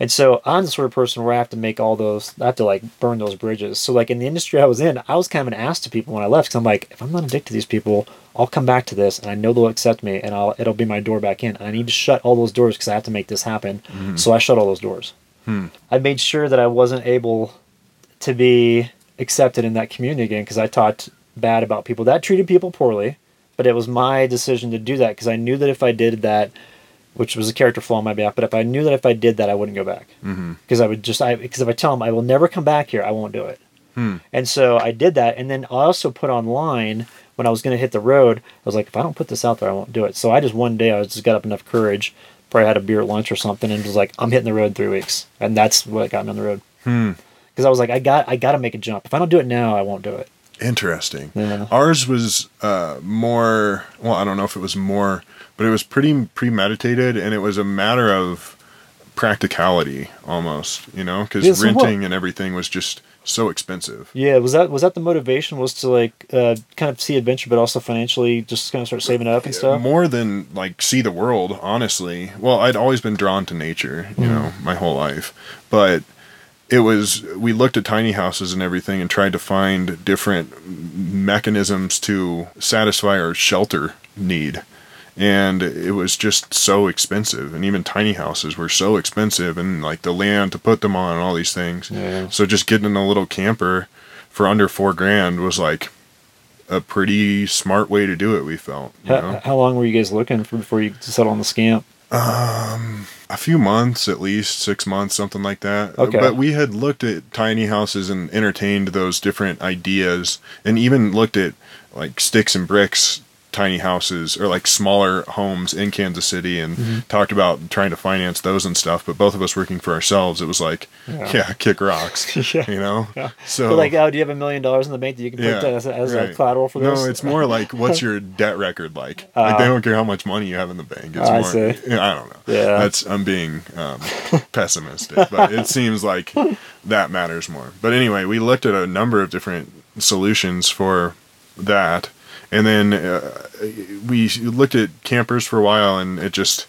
And so I'm the sort of person where I have to make all those, I have to like burn those bridges. So like in the industry I was in, I was kind of an ass to people when I left because I'm like, if I'm not addicted to these people, I'll come back to this and I know they'll accept me and I'll it'll be my door back in. And I need to shut all those doors because I have to make this happen. So I shut all those doors. Hmm. I made sure that I wasn't able to be accepted in that community again because I talked bad about people that treated people poorly. But it was my decision to do that because I knew that if I did that, which was a character flaw on my behalf, but if I knew that if I did that, I wouldn't go back because I would just I because if I tell them I will never come back here, I won't do it. Hmm. And so I did that, and then I also put online when I was going to hit the road. I was like, if I don't put this out there, I won't do it. So I just one day I just got up enough courage, probably had a beer at lunch or something, and was like, I'm hitting the road in three weeks, and that's what got me on the road. Hmm. Because I was like, I got I got to make a jump. If I don't do it now, I won't do it. Interesting. Yeah. Ours was uh, more, well, I don't know if it was more, but it was pretty premeditated and it was a matter of practicality almost, you know, because Yeah, so what- renting and everything was just so expensive. Yeah, was that was that the motivation? Was to like uh, kind of see adventure, but also financially just kind of start saving up and stuff. More than like see the world, honestly. Well, I'd always been drawn to nature, you Mm. know, my whole life. But it was, we looked at tiny houses and everything and tried to find different mechanisms to satisfy our shelter need. And it was just so expensive. And even tiny houses were so expensive and like the land to put them on and all these things. Yeah. So just getting a little camper for under four grand was like a pretty smart way to do it, we felt. You How, know? how long were you guys looking for before you settled on the scamp? Um, a few months at least six months something like that Okay. but we had looked at tiny houses and entertained those different ideas and even looked at like sticks and bricks tiny houses or like smaller homes in kansas city and Mm-hmm. talked about trying to finance those and stuff but both of us working for ourselves it was like Yeah. yeah, kick rocks Yeah. you know Yeah. so But like, oh, do you have a million dollars in the bank that you can yeah, put as, as a collateral for this? No, it's more like what's your debt record like? like they Uh, don't care how much money you have in the bank. It's I more, see. I don't know. Yeah. that's I'm being um, pessimistic, but it seems like that matters more. But anyway, we looked at a number of different solutions for that, and then uh, we looked at campers for a while, and it just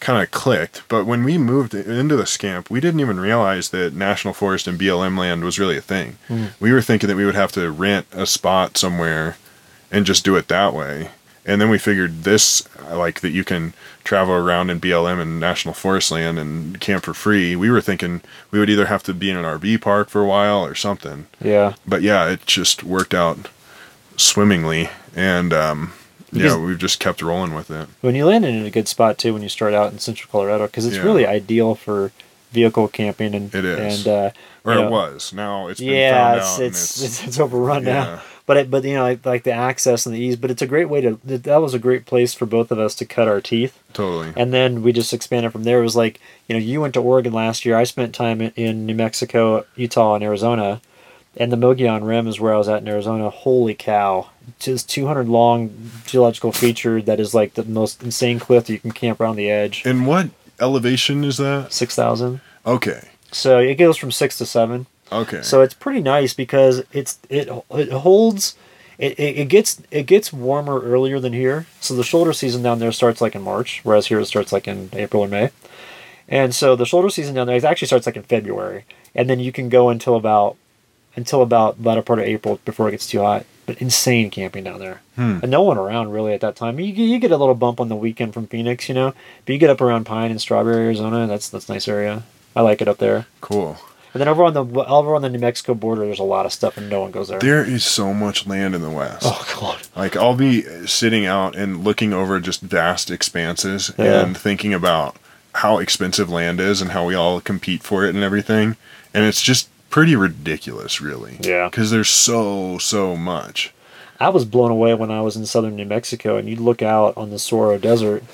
kind of clicked. But when we moved into the scamp, we didn't even realize that National Forest and BLM land was really a thing. We were thinking that we would have to rent a spot somewhere and just do it that way. And then we figured this, like that you can travel around in BLM and National Forest land and camp for free. We were thinking we would either have to be in an RV park for a while or something. yeah. But yeah, it just worked out swimmingly. And um, Because yeah, we've just kept rolling with it. when you land in a good spot too when you start out in central Colorado because it's Yeah. really ideal for vehicle camping and It is. and uh, Or it know, was. Now it's been yeah, found it's it's, it's it's overrun now. But it, but you know like, like the access and the ease. But it's a great way to that was a great place for both of us to cut our teeth. totally. And then we just expanded from there. It was like you know you went to Oregon last year. I spent time in New Mexico, Utah, and Arizona. And the Mogollon Rim is where I was at in Arizona. Holy cow! Just 200 long geological feature that is like the most insane cliff that you can camp around the edge. and what elevation is that? 6,000. Okay. So it goes from six to seven. Okay. So it's pretty nice because it's it it holds. It, it, it gets it gets warmer earlier than here. So the shoulder season down there starts like in March, whereas here it starts like in April or May. And so the shoulder season down there actually starts like in February, and then you can go until about until about latter part of April before it gets too hot. But insane camping down there, Hmm. and no one around really at that time. You, get- you get a little bump on the weekend from Phoenix, you know, but you get up around Pine and Strawberry, Arizona. That's that's a nice area. I like it up there. cool. And then over on the over on the New Mexico border, there's a lot of stuff, and no one goes there. There is so much land in the West. oh god. Like I'll be sitting out and looking over just vast expanses Yeah. and thinking about how expensive land is and how we all compete for it and everything. And it's just pretty ridiculous, really. Yeah. Because there's so so much. I was blown away when I was in southern New Mexico, and you look out on the Soro Desert,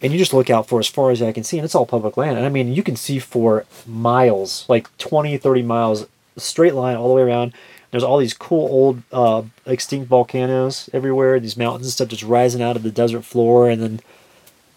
and you just look out for as far as I can see, and it's all public land. And I mean, you can see for miles, like 20, 30 miles, straight line all the way around. There's all these cool old uh, extinct volcanoes everywhere. These mountains and stuff just rising out of the desert floor, and then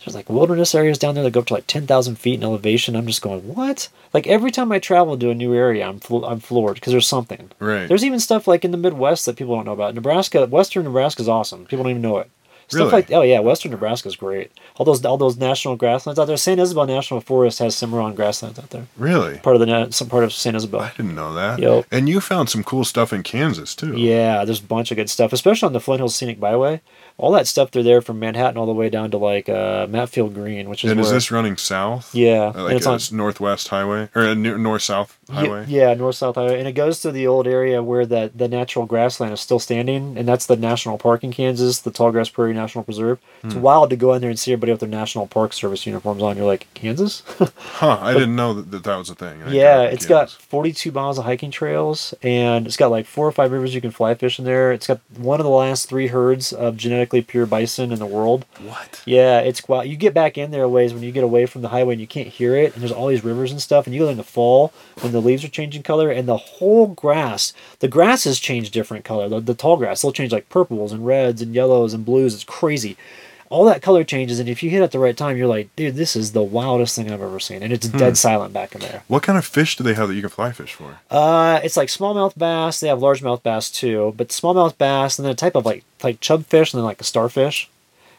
there's like wilderness areas down there that go up to like ten thousand feet in elevation. I'm just going, what? Like every time I travel to a new area, I'm flo- I'm floored because there's something. Right. There's even stuff like in the Midwest that people don't know about. Nebraska, Western Nebraska is awesome. People don't even know it. Stuff Really? like oh yeah, Western Nebraska is great. All those all those national grasslands out there. San Isabel National Forest has Cimarron grasslands out there. really? Part of the some part of Saint Isabel. I didn't know that. Yep. And you found some cool stuff in Kansas too. Yeah, there's a bunch of good stuff, especially on the Flint Hills Scenic Byway. All that stuff they're there from Manhattan all the way down to like uh, Matfield Green, which is And is this running south? yeah, Uh, and it's on northwest highway or a north south highway? Yeah, north south highway, and it goes to the old area where the the natural grassland is still standing, and that's the national park in Kansas, the Tallgrass Prairie National Preserve. Hmm. It's wild to go in there and see everybody with their National Park Service uniforms on. You're like, Kansas? Huh. I didn't know that that, that was a thing. I yeah, got it's got Kansas. 42 miles of hiking trails, and it's got like four or five rivers you can fly fish in there. It's got one of the last three herds of genetically pure bison in the world. What? Yeah, it's wild. You get back in there a ways when you get away from the highway and you can't hear it, and there's all these rivers and stuff, and you go in the fall when the leaves are changing color, and the whole grass, the grasses change different color. The, the tall grass, they'll change like purples and reds and yellows and blues. It's crazy. All that color changes, and if you hit at the right time, you're like, dude, this is the wildest thing I've ever seen, and it's dead silent back in there. What kind of fish do they have that you can fly fish for? Uh, it's like smallmouth bass. They have largemouth bass too, but smallmouth bass and then a type of like like chub fish and then like a starfish.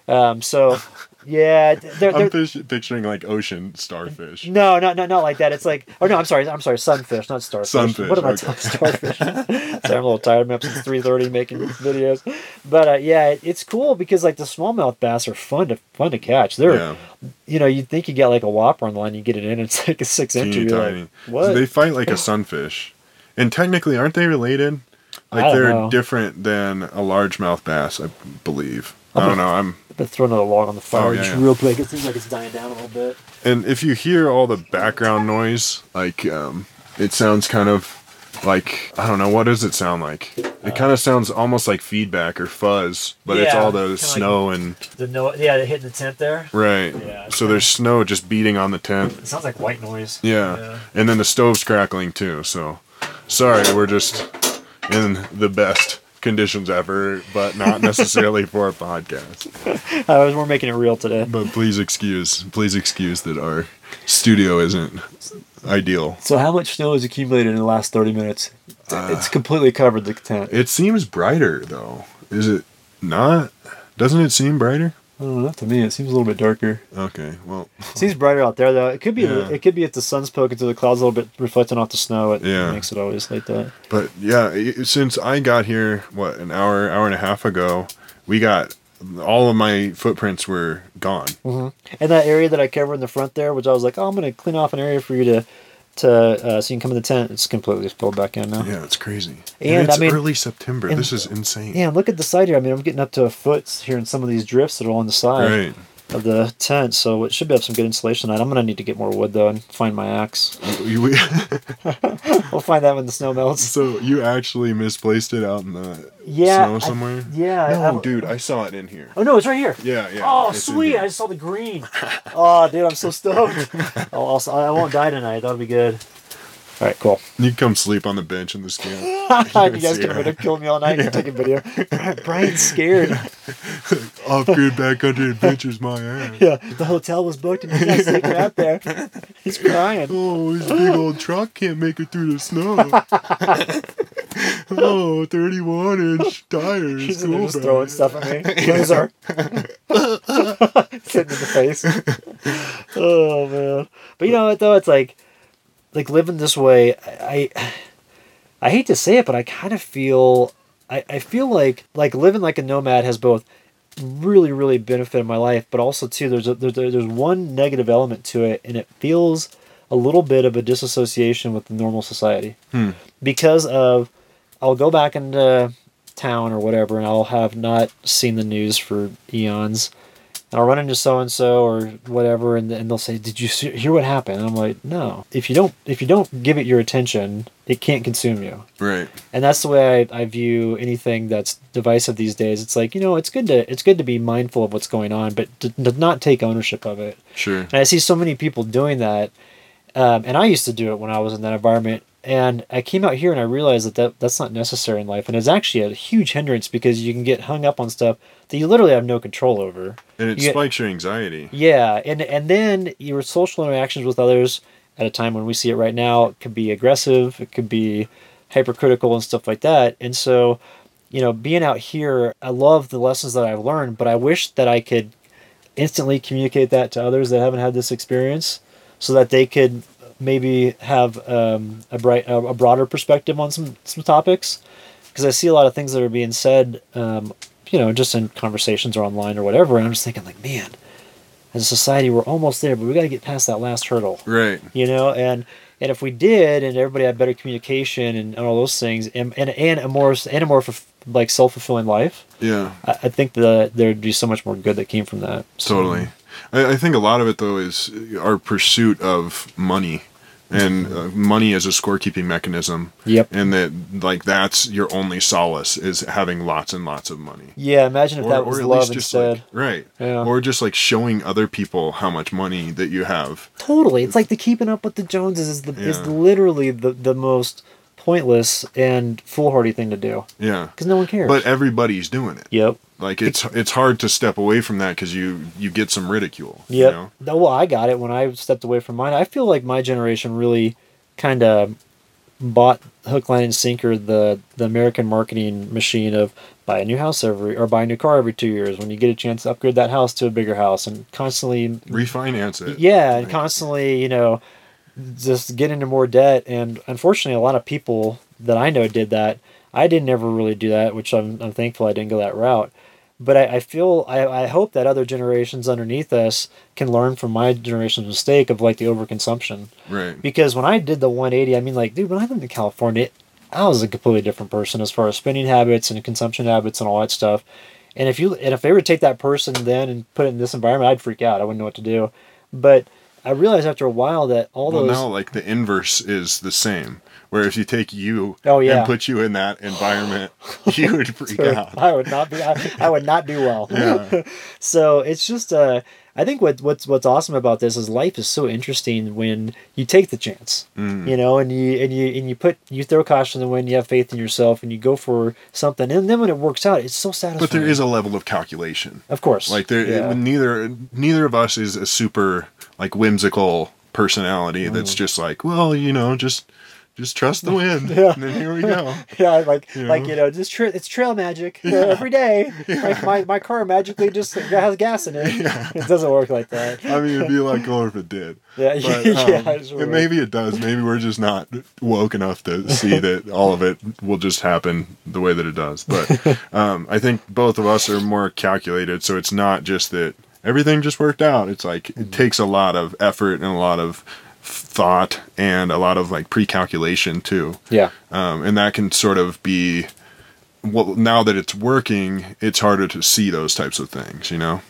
Um, so yeah, they're, they're I'm fish, picturing like ocean starfish. no, not not not like that. It's like oh no, I'm sorry, I'm sorry, sunfish, not starfish. Sunfish, What am I talking starfish? sorry, I'm a little tired. I'm up since three thirty making these videos, but uh, yeah, it, it's cool because like the smallmouth bass are fun to fun to catch. They're Yeah, you know you think you get like a whopper on the line, you get it in, it's like a six inch. teeny tiny. like, what? They fight like a sunfish, and technically, aren't they related? Like they're know. different than a largemouth bass, I believe. I don't know. I'm But throw another log on the fire Oh, yeah, just yeah. real quick. It seems like it's dying down a little bit. and if you hear all the background noise, like um, it sounds kind of like I don't know what does it sound like. It kind of sounds almost like feedback or fuzz, but it's all kinda the like- snow and The no, yeah, they hitting the tent there. right. Yeah, so there's snow just beating on the tent. It sounds like white noise. Yeah. Yeah. And then the stove's crackling too. So sorry, we're just in the best conditions ever, but not necessarily for a podcast. I was more making it real today. But please excuse, please excuse that our studio isn't ideal. So, how much snow has accumulated in the last thirty minutes? It's, Uh, it's completely covered the tent. It seems brighter though. Is it not? Doesn't it seem brighter? I don't know. To me, it seems a little bit darker. Okay, well, It seems brighter out there, though. It could be. Yeah. It could be if the sun's poking through the clouds a little bit, reflecting off the snow. It Yeah. makes it always like that. but yeah, since I got here, what an hour, hour and a half ago, we got all of my footprints were gone. Mm-hmm. And that area that I covered in the front there, which I was like, oh, I'm going to clean off an area for you to to uh, so you can come in the tent. It's completely filled back in now. Yeah, it's crazy. And, it's I mean- early September. and- this is insane. Yeah, look at the side here. I mean, I'm getting up to a foot here in some of these drifts that are on the side Right. Of the tent, so it should have some good insulation. on it. I'm gonna need to get more wood though and find my axe. Oh, we- We'll find that when the snow melts. so you actually misplaced it out in the Yeah, snow I- somewhere? yeah, I- No, I'm- dude, I saw it in here. Oh no, it's right here. Yeah, yeah. Oh sweet! I just saw the green. oh dude, I'm so stoked. I'll, I'll, I won't die tonight. That'll be good. All right, cool. You can come sleep on the bench in the scamp. you guys her. have me all night and taking video. Brian's scared. Off-grid backcountry adventures, my ass. Yeah, the hotel was booked and he got sick out there. He's crying. Oh, this big old truck can't make it through the snow. oh, 31 inch tires. She's Cool, just throwing stuff at me. Loser. Sitting in the face. Oh man. But you know what though? It's like like living this way, I I, I hate to say it, but I kind of feel I, I feel like like living like a nomad has both really really benefited my life, but also too there's a, there's there's one negative element to it, and it feels a little bit of a disassociation with the normal society Hmm. because of I'll go back into town or whatever, and I'll have not seen the news for eons. And I'll run into so and so or whatever, and, and they'll say, "Did you see, hear what happened?" And I'm like, "No. If you don't, if you don't give it your attention, it can't consume you." Right. And that's the way I, I view anything that's divisive these days. It's like you know, it's good to it's good to be mindful of what's going on, but to, to not take ownership of it. Sure. And I see so many people doing that. Um, and I used to do it when I was in that environment. And I came out here and I realized that, that that's not necessary in life. And it's actually a huge hindrance because you can get hung up on stuff that you literally have no control over. And it You get- spikes your anxiety. Yeah. And, and then your social interactions with others at a time when we see it right now it could be aggressive, it could be hypercritical and stuff like that. And so, you know, being out here, I love the lessons that I've learned, but I wish that I could instantly communicate that to others that haven't had this experience so that they could maybe have um, a bright a, a broader perspective on some some topics because I see a lot of things that are being said um, you know just in conversations or online or whatever and I'm just thinking like man as a society we're almost there but we got to get past that last hurdle Right. you know and and if we did and everybody had better communication and, and all those things and, and and a more and a more like self-fulfilling life Yeah. I, I think that there'd be so much more good that came from that So- Totally. I, I think a lot of it though is our pursuit of money and uh, money as a scorekeeping mechanism. Yep. And that like that's your only solace is having lots and lots of money. yeah imagine if that was love instead like right. Yeah. Or just like showing other people how much money that you have. Totally. It's like the keeping up with the Joneses is the is literally the, the most pointless and foolhardy thing to do Yeah. because no one cares. But everybody's doing it. yep. Like it's it's hard to step away from that because you you get some ridicule. Yep. You know? No, well, I got it when I stepped away from mine. I feel like my generation really kind of bought hook, line, and sinker the the American marketing machine of buy a new house every or buy a new car every two years. When you get a chance to upgrade that house to a bigger house and constantly Refinance it. Yeah, and Right. constantly, you know, just get into more debt. And unfortunately, a lot of people that I know did that. I didn't ever really do that, which I'm, I'm thankful I didn't go that route. But I, I feel, I, I hope that other generations underneath us can learn from my generation's mistake of like the overconsumption. Right. Because when I did the 180, I mean, like, dude, when I lived in California, I was a completely different person as far as spending habits and consumption habits and all that stuff. And if you and if they were to take that person then and put it in this environment, I'd freak out. I wouldn't know what to do. But I realized after a while that all Well, those now like the inverse is the same. Where if you take you Oh, yeah. and put you in that environment, you would freak out. I would not be. I, I would not do well. Yeah. so it's just. Uh, I think what what's what's awesome about this is life is so interesting when you take the chance. Mm. You know, and you and you and you put you throw caution in the wind. You have faith in yourself, and you go for something. And then when it works out, it's so satisfying. But there is a level of calculation. of course, Like there, Yeah. neither neither of us is a super like whimsical personality Mm. that's just like, well, you know, just just trust the wind. Yeah. And then here we go. yeah, like You like know? you know, just tra- it's trail magic uh, every day. Like my, my car magically just has gas in it. Yeah. It doesn't work like that. I mean, it'd be a lot cooler if it did. Yeah, But, yeah, um, and weird. maybe it does. Maybe we're just not woke enough to see that all of it will just happen the way that it does. But um, I think both of us are more calculated, so it's not just that everything just worked out. It's like Mm-hmm. it takes a lot of effort and a lot of thought and a lot of like pre-calculation too Yeah. um, and that can sort of be well now that it's working it's harder to see those types of things you know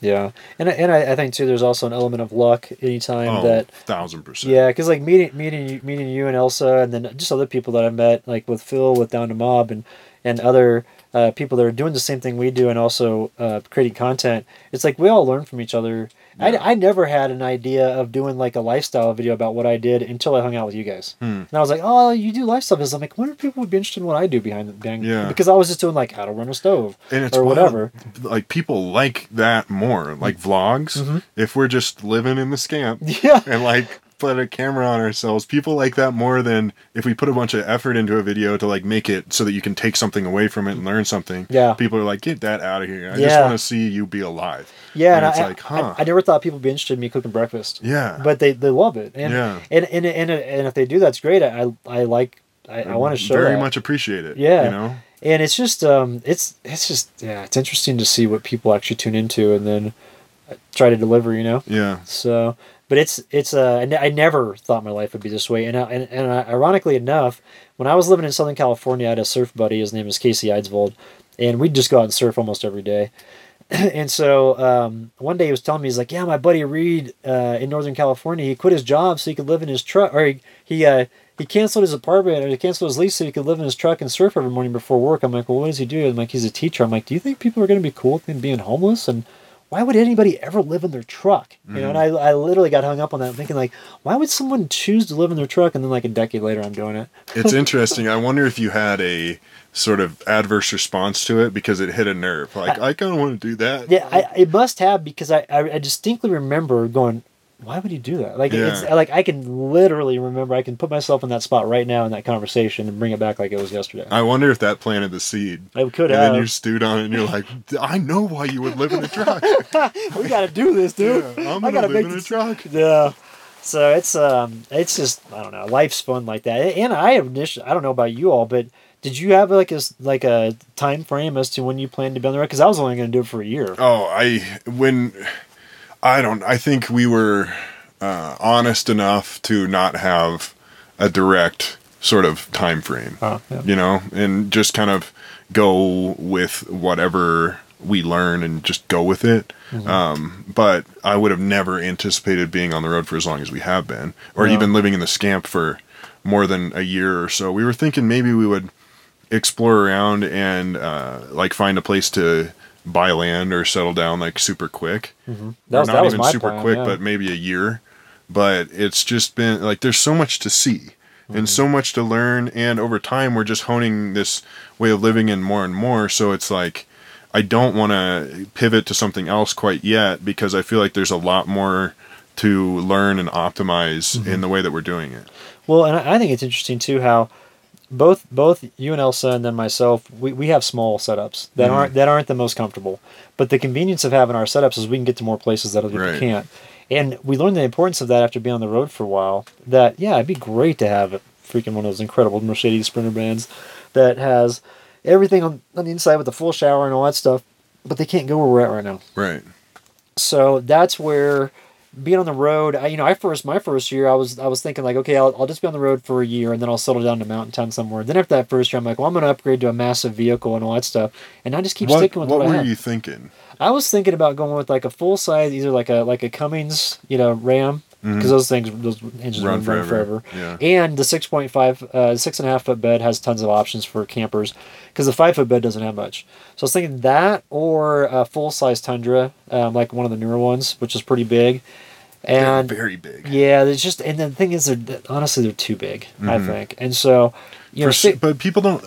Yeah. And I- and I, I think too, there's also an element of luck anytime oh that. thousand percent Yeah, because like meeting meeting you, meeting you and Elsa, and then just other people that I met, like with Phil, with Down to Mob, and and other uh, people that are doing the same thing we do, and also uh, creating content. It's like we all learn from each other. Yeah. I, I never had an idea of doing like a lifestyle video about what I did until I hung out with you guys. Hmm. And I was like, oh, you do lifestyle videos. I'm like, wonder if people would be interested in what I do behind the behind Yeah. Because I was just doing like how to run a stove and it's or wild, whatever. like people like that more like vlogs Mhm. if we're just living in the scamp Yeah. and like put a camera on ourselves people like that more than if we put a bunch of effort into a video to like make it so that you can take something away from it and learn something Yeah. people are like get that out of here i just want to see you be alive Yeah, And and, it's I, like, huh. I, I never thought people would be interested in me cooking breakfast. yeah but they, they love it and Yeah. and, and and and if they do that's great i i like i, I want to show very that. much appreciate it Yeah. you know and it's just um it's it's just yeah it's interesting to see what people actually tune into and then uh, try to deliver you know yeah so but it's it's uh I, never thought my life would be this way. And, I- and and uh, ironically enough when i was living in southern california i had a surf buddy. His name is casey eidsvold. And we'd just go out and surf almost every day. And so um, one day he was telling me he's like yeah my buddy reed uh, in northern california he quit his job so he could live in his truck or he he, uh, he canceled his apartment or he canceled his lease so he could live in his truck and surf every morning before work. I'm like well what does he do? I'm like he's a teacher. I'm like do you think people are going to be cool with him being homeless and why would anybody ever live in their truck? You know, and mm-hmm. I, I literally got hung up on that, thinking like, why would someone choose to live in their truck? And then like a decade later, I'm doing it. it's interesting i wonder if you had a sort of adverse response to it because it hit a nerve like i, kind of want to do that Yeah, I, it must have because I, I, I distinctly remember going, why would you do that? Like it's like I can literally remember. I can put myself in that spot right now in that conversation and bring it back like it was yesterday. I wonder if that planted the seed. I could have. and then you have. stewed on it and you're like, I know why you would live in a truck. we got to do this, dude. Yeah, I'm gonna gotta live make in a truck. Yeah. So it's um it's just I don't know life's fun like that and I initially I don't know about you all but did you have like a like a time frame as to when you planned to be on the road because I was only going to do it for a year. Oh, I when I don't I think we were uh, honest enough to not have a direct sort of time frame. Oh, yeah. You know, and just kind of go with whatever we learn and just go with it. Mm-hmm. Um, but I would have never anticipated being on the road for as long as we have been, or No. even living in the scamp for more than a year or so. We were thinking maybe we would explore around and uh, like find a place to buy land or settle down like super quick. Or was, not even super plan, quick, yeah. but maybe a year. But it's just been like there's so much to see Mm-hmm. and so much to learn, and over time we're just honing this way of living in more and more. So it's like I don't want to pivot to something else quite yet because I feel like there's a lot more to learn and optimize Mm-hmm. in the way that we're doing it. Well, and I think it's interesting too how both both you and Elsa and then myself we, we have small setups that Mhm. aren't that aren't the most comfortable. But the convenience of having our setups is we can get to more places that other people can't. And we learned the importance of that after being on the road for a while. That yeah, it'd be great to have a freaking one of those incredible Mercedes Sprinter bands that has everything on, on the inside with the full shower and all that stuff. But they can't go where we're at right now. Right. So that's where being on the road, I, you know, I first my first year, I was I was thinking like, okay, I'll, I'll just be on the road for a year and then I'll settle down to mountain town somewhere. Then after that first year, I'm like, well, I'm going to upgrade to a massive vehicle and all that stuff, and I just keep What, sticking with what what, I were you thinking? I was thinking about going with like a full size, either like a like a Cummins, you know, Ram, because Mhm. those things those engines Run run, forever. forever. Yeah. And the six point five, uh, six and a half foot bed has tons of options for campers, because the five foot bed doesn't have much. So I was thinking that or a full size Tundra, um, like one of the newer ones, which is pretty big. They're And very big. yeah, it's just and the thing is, they're honestly they're too big. I Mhm. think, and so you know, For si- but people don't.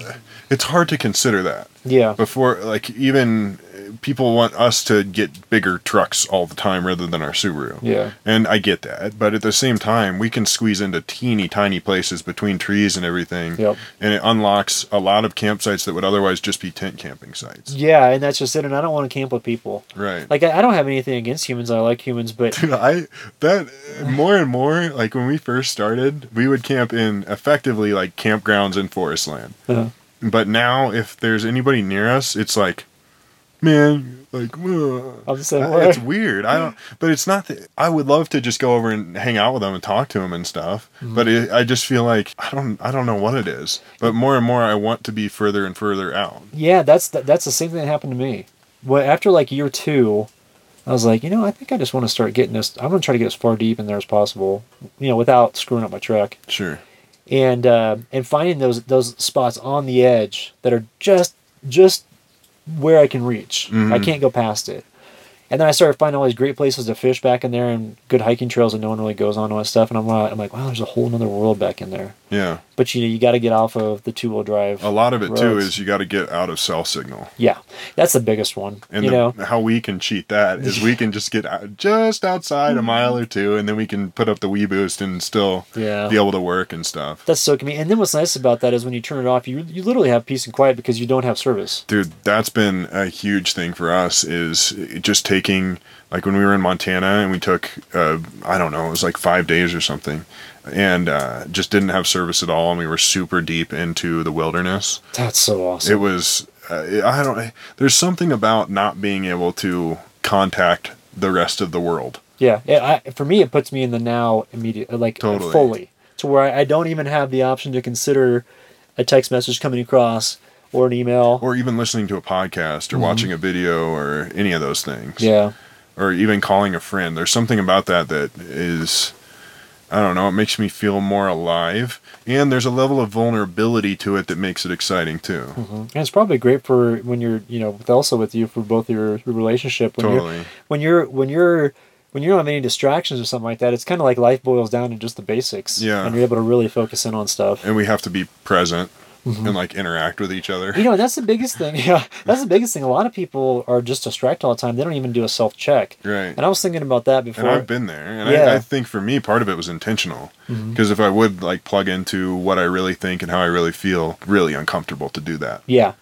It's hard to consider that yeah, before. Like even uh, people want us to get bigger trucks all the time rather than our Subaru. yeah, And I get that, but at the same time, we can squeeze into teeny tiny places between trees and everything, Yep. and it unlocks a lot of campsites that would otherwise just be tent camping sites. yeah, and that's just it. And I don't want to camp with people. Right. Like I, I don't have anything against humans. I like humans, but Dude, I that more and more like when we first started, we would camp in effectively like campgrounds in forest land. uh, But now, if there's anybody near us, it's like man, like, ugh. I'm the same Uh, way. it's weird. I don't, but it's not that I would love to just go over and hang out with them and talk to them and stuff. Mm-hmm. But it, I just feel like I don't, I don't know what it is. But more and more, I want to be further and further out. Yeah, that's the, that's the same thing that happened to me. Well, after like year two, I was like, you know, I think I just want to start getting this. I'm gonna try to get as far deep in there as possible, you know, without screwing up my truck. Sure. And uh, and finding those those spots on the edge that are just just where I can reach. I Mhm. can't go past it. And then I started finding all these great places to fish back in there and good hiking trails that no one really goes on and all that stuff. And I'm, I'm like, wow, there's a whole other world back in there. Yeah. But you know, you got to get off of the two wheel drive. A lot of it too is you got to get out of cell signal. Yeah, that's the biggest one. And you the, know, how we can cheat that is we can just get out, just outside a mile or two, and then we can put up the weBoost and still Yeah. be able to work and stuff. that's so convenient. And then what's nice about that is when you turn it off, you you literally have peace and quiet because you don't have service. Dude, that's been a huge thing for us. Is just taking like when we were in Montana and we took uh, I don't know, it was like five days or something, and uh, just didn't have service at all, and we were super deep into the wilderness. That's so awesome. It was uh, I don't. There's something about not being able to contact the rest of the world. Yeah, yeah I, for me, it puts me in the now immediate, like uh, Totally. fully, to where I, I don't even have the option to consider a text message coming across or an email. or even listening to a podcast or watching a video or any of those things. Mm-hmm. yeah, Or even calling a friend. There's something about that that is I don't know, it makes me feel more alive and there's a level of vulnerability to it that makes it exciting too. Mm-hmm. and it's probably great for when you're, you know, with also with you for both your, your relationship. When Totally. You're, when you're when you're when you don't have any distractions or something like that, it's kind of like life boils down to just the basics. Yeah. and you're able to really focus in on stuff. And we have to be present Mm-hmm. and like interact with each other. You know, that's the biggest thing. Yeah, that's the biggest thing. A lot of people are just distracted all the time. They don't even do a self check. Right. And I was thinking about that before. And I've been there, and Yeah. Mm-hmm. I, I think for me, part of it was intentional. Because if I would like plug into what I really think and how I really feel, really uncomfortable to do that. Yeah,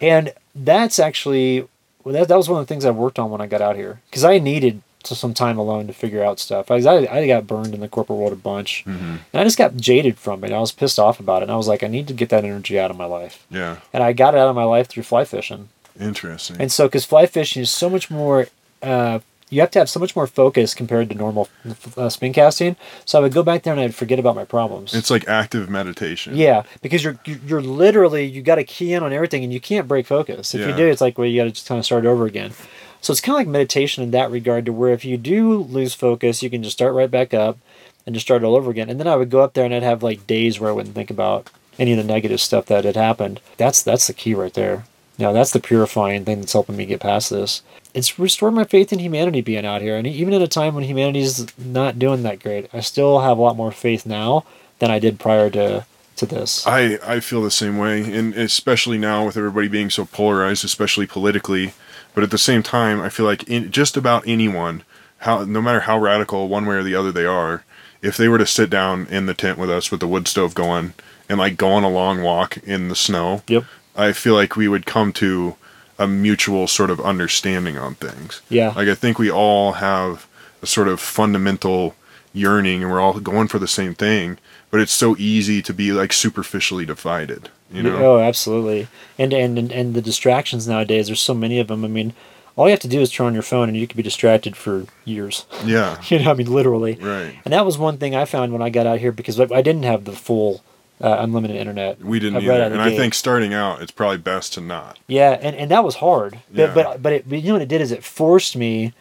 and that's actually well, that, that was one of the things I worked on when I got out here because I needed to some time alone to figure out stuff. I, I I got burned in the corporate world a bunch, and I just got jaded from it. I was pissed off about it, and I was like, I need to get that energy out of my life, Yeah, and I got it out of my life through fly fishing. interesting. And so, because fly fishing is so much more. Uh, you have to have so much more focus compared to normal uh, spin casting. So I would go back there and I'd forget about my problems. it's like active meditation. Yeah, because you're you're you're literally you got to key in on everything, and you can't break focus. If you do, it's like well, you got to just kind of start over again. So it's kind of like meditation in that regard, to where if you do lose focus, you can just start right back up and just start all over again. And then I would go up there and I'd have like days where I wouldn't think about any of the negative stuff that had happened. That's that's the key right there. Now that's the purifying thing that's helping me get past this. It's restored my faith in humanity being out here, and even at a time when humanity's not doing that great, I still have a lot more faith now than I did prior to to this. I, I feel the same way, and especially now with everybody being so polarized, especially politically. But at the same time, I feel like in, just about anyone, how no matter how radical one way or the other they are, if they were to sit down in the tent with us with the wood stove going and like go on a long walk in the snow, Yep. I feel like we would come to a mutual sort of understanding on things. Yeah. Like I think we all have a sort of fundamental yearning and we're all going for the same thing, but it's so easy to be like superficially divided, you know? Oh, absolutely. And, and and and the distractions nowadays. There's so many of them. I mean, all you have to do is turn on your phone, and you could be distracted for years. Yeah. you know, I mean, literally. Right. And that was one thing I found when I got out here because I I didn't have the full uh, unlimited internet. We didn't either. right out of and I think starting out it's probably best to not. Yeah, and, and that was hard. But Yeah. but but, it, but you know what it did is it forced me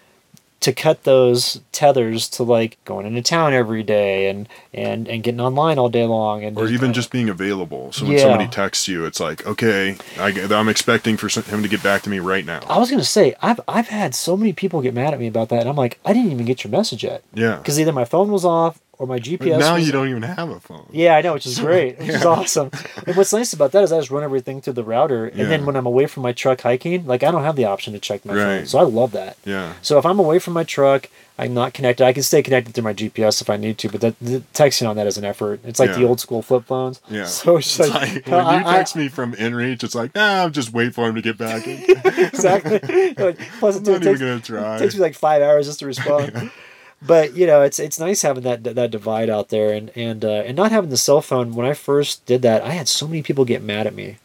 to cut those tethers to like going into town every day and and and getting online all day long and Or even just being available. So when Yeah. somebody texts you, it's like, okay, I, am expecting for him to get back to me right now. I was gonna say I've I've had so many people get mad at me about that, and I'm like, I didn't even get your message yet Yeah. because either my phone was off or my GPS. now was, you don't even have a phone. Yeah, I know, which is great, which is awesome. And what's nice about that is I just run everything through the router, and then when I'm away from my truck hiking, like I don't have the option to check my phone, Right. so I love that. Yeah. So if I'm away from my truck, I'm not connected. I can stay connected through my GPS if I need to, but that, the texting on that is an effort. It's like the old school flip phones. Yeah. So it's It's like, like, when I- you I- text me from InReach, it's like, nah, I'll just wait for him to get back. exactly. Like, plus, I'm it, not even takes, gonna try. it takes me like five hours just to respond. But you know, it's it's nice having that that divide out there, and and uh, and not having the cell phone. When I first did that, I had so many people get mad at me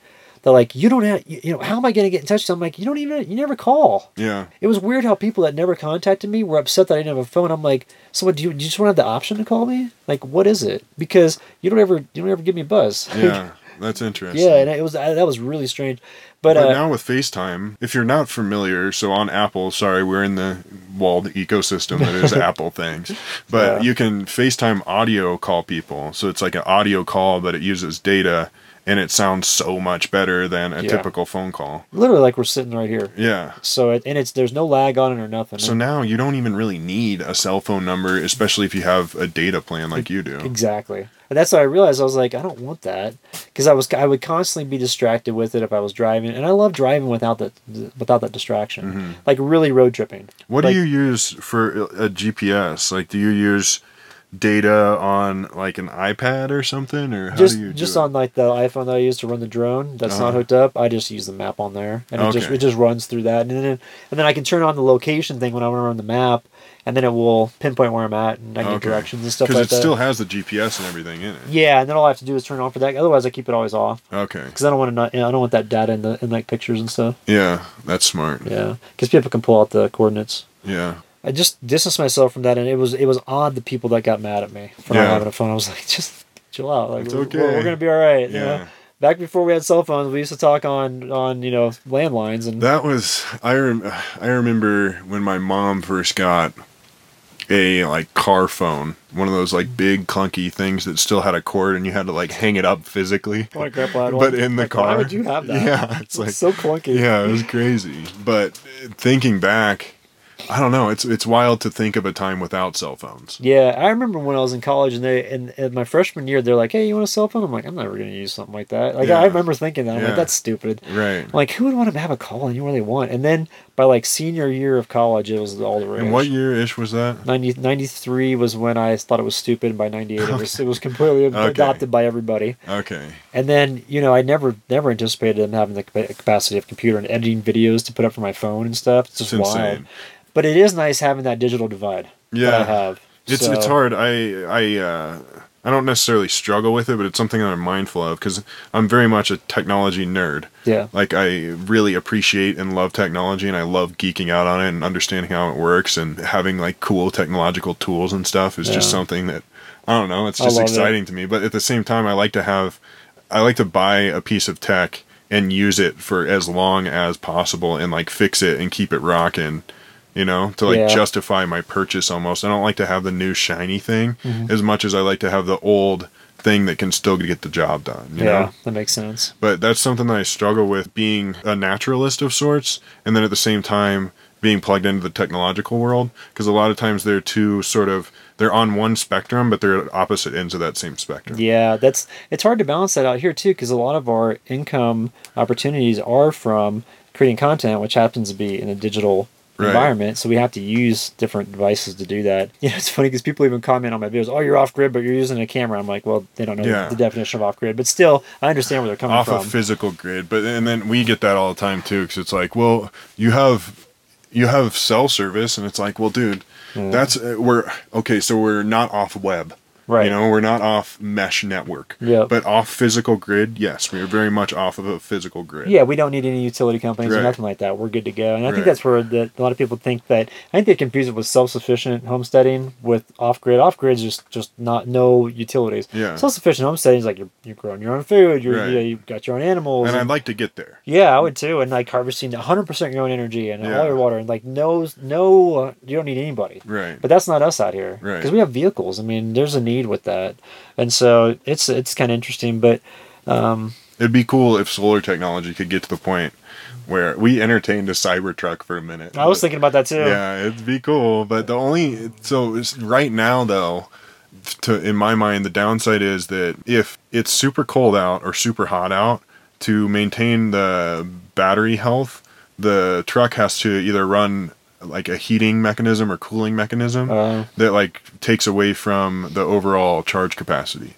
they're like, you don't have, you, know, how am I going to get in touch? I'm like, you don't even, you never call. Yeah. It was weird how people that never contacted me were upset that I didn't have a phone. I'm like, so what, do you, do you just want to have the option to call me? Like, what is it? Because you don't ever, you don't ever give me a buzz. Yeah. That's interesting. yeah, and it was that was really strange. But, But uh, now with FaceTime, if you're not familiar, so on Apple, sorry, we're in the walled ecosystem that is Apple things, but Yeah. you can FaceTime audio call people. So it's like an audio call, but it uses data and it sounds so much better than a Yeah. typical phone call. literally like we're sitting right here. Yeah. So it, and it's there's no lag on it or nothing. So now you don't even really need a cell phone number, especially if you have a data plan like you do. Exactly. And that's what I realized. I was like, I don't want that because I was I would constantly be distracted with it if I was driving, and I love driving without that without that distraction, like really road tripping. Mm-hmm. What Like- do you use for a GPS? Like, do you use data on like an iPad or something, or how Just do you do just it? on like the iPhone that I use to run the drone that's Uh-huh. not hooked up, I just use the map on there, and it just it just runs through that, and then and then I can turn on the location thing when I want to run the map, and then it will pinpoint where I'm at and I get Okay. directions and stuff like that. because it still has the GPS and everything in it. yeah, and then all I have to do is turn it on for that. Otherwise, I keep it always off Okay. because I don't want to. not I don't want that data in the in like pictures and stuff. Yeah, that's smart. Yeah, because people can pull out the coordinates. Yeah. I just distanced myself from that, and it was it was odd the people that got mad at me for not having a phone. I was like, just chill out. Like It's we're- okay. we're, we're gonna be all right. you know? Yeah. Back before we had cell phones, we used to talk on on you know landlines and That was I rem- I remember when my mom first got a like car phone, one of those like big clunky things that still had a cord and you had to like hang it up physically. my grandpa had But in the Like, car. Why would you have that? Yeah, it's like so clunky. Yeah, it was crazy. But thinking back, I don't know, it's it's wild to think of a time without cell phones. Yeah, I remember when I was in college and they in, in my freshman year they're like, "Hey, you want a cell phone?" I'm like, "I'm never gonna use something like that." Like Yeah. I remember thinking that. I'm Yeah. like, "That's stupid." Right. I'm like, who would want to have a call and you really want? And then by like senior year of college, it was all the rage. And what year ish was that? 90, 93 was when I thought it was stupid. and By ninety eight, it was it was completely Okay. adopted by everybody. Okay. And then you know, I never never anticipated them having the capacity of computer and editing videos to put up for my phone and stuff. It's just It's wild. insane. But it is nice having that digital divide that I Yeah. have. It's So- it's hard. I I uh, I don't necessarily struggle with it, but it's something that I'm mindful of because I'm very much a technology nerd. Yeah. Like I really appreciate and love technology, and I love geeking out on it and understanding how it works and having like cool technological tools and stuff is just something that I don't know. It's just love it. exciting to me. But at the same time, I like to have I like to buy a piece of tech and use it for as long as possible and like fix it and keep it rocking. You know, to like Yeah. justify my purchase almost. I don't like to have the new shiny thing Mm-hmm. as much as I like to have the old thing that can still get the job done. You yeah, know? that makes sense. But that's something that I struggle with being a naturalist of sorts, and then at the same time being plugged into the technological world. Because a lot of times they're two sort of they're on one spectrum, but they're at opposite ends of that same spectrum. Yeah, that's it's hard to balance that out here too because a lot of our income opportunities are from creating content, which happens to be in a digital Right. environment. So we have to use different devices to do that. You know, it's funny because people even comment on my videos, "Oh, you're off grid, but you're using a camera." I'm like, well, they don't know Yeah. the definition of off grid, but still, I understand where they're coming from. Off a physical grid, but and then we get that all the time too, because it's like, well, you have you have cell service, and it's like, well, dude, that's uh, we're okay, so we're not off web, Right. You know, we're not off mesh network, Yep. But off physical grid, yes, we are very much off of a physical grid. Yeah, we don't need any utility companies or nothing like that. We're good to go. And I Right. think that's where the, a lot of people think that I think they confuse it with self-sufficient homesteading with off-grid. Off-grid is just just not no utilities. Yeah. Self-sufficient homesteading is like you're, you're growing your own food. You're Right. you know, you've got your own animals. and and- I'd like to get there. yeah, I would too. And like harvesting 100% your own energy and Yeah. all your water and like no no uh, you don't need anybody. Right. But that's not us out here Right. because we have vehicles. I mean, there's a need with that, and so it's it's kind of interesting. But um, It'd be cool if solar technology could get to the point where we entertained a Cybertruck for a minute. I was but- thinking about that too. Yeah, it'd be cool. But the only so it's, right now though, to in my mind, the downside is that if it's super cold out or super hot out, to maintain the battery health, the truck has to either run like a heating mechanism or cooling mechanism Uh, that like takes away from the overall charge capacity.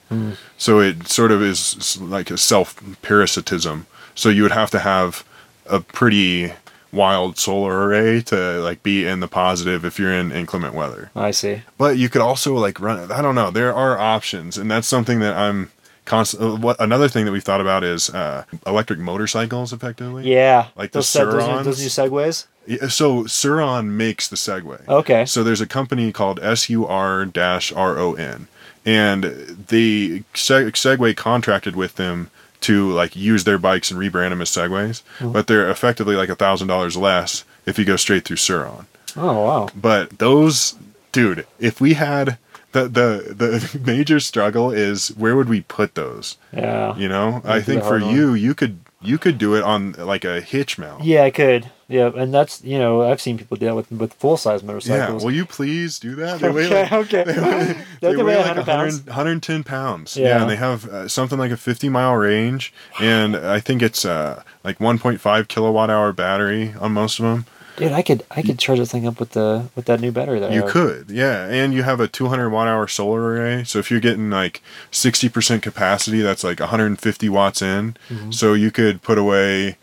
So it sort of is like a self parasitism. So you would have to have a pretty wild solar array to like be in the positive if you're in inclement weather. I see. But you could also like run I don't know, there are options and that's something that I'm const- uh, what another thing that we've thought about is uh, electric motorcycles, effectively. Yeah, Like the those, se- those, new, Sur-Rons? those new segways. Yeah, So Sur-Ron makes the Segway. Okay. So there's a company called SUR-RON, and the Se- Segway contracted with them to like use their bikes and rebrand them as Segways, Hmm. but they're effectively like a thousand dollars less if you go straight through Sur-Ron. Oh wow. But those, dude, if we had the the the major struggle is where would we put those? Yeah. You know, I That'd think for one. you, you could you could do it on like a hitch mount. Yeah, I could. Yeah, and that's you know I've seen people do that with with full size motorcycles. Yeah, will you please do that? They weigh okay, like, okay. they weigh, they weigh weigh like 100 pounds? 100, 110 pounds. Yeah. Yeah, and they have uh, something like a 50 mile range, and I think it's uh, like 1.5 kilowatt hour battery on most of them. Dude, I could I could charge that thing up with the with that new battery that You could, yeah, and you have a 200 watt hour solar array. So if you're getting like 60% capacity, that's like 150 watts in. Mm-hmm. So you could put away,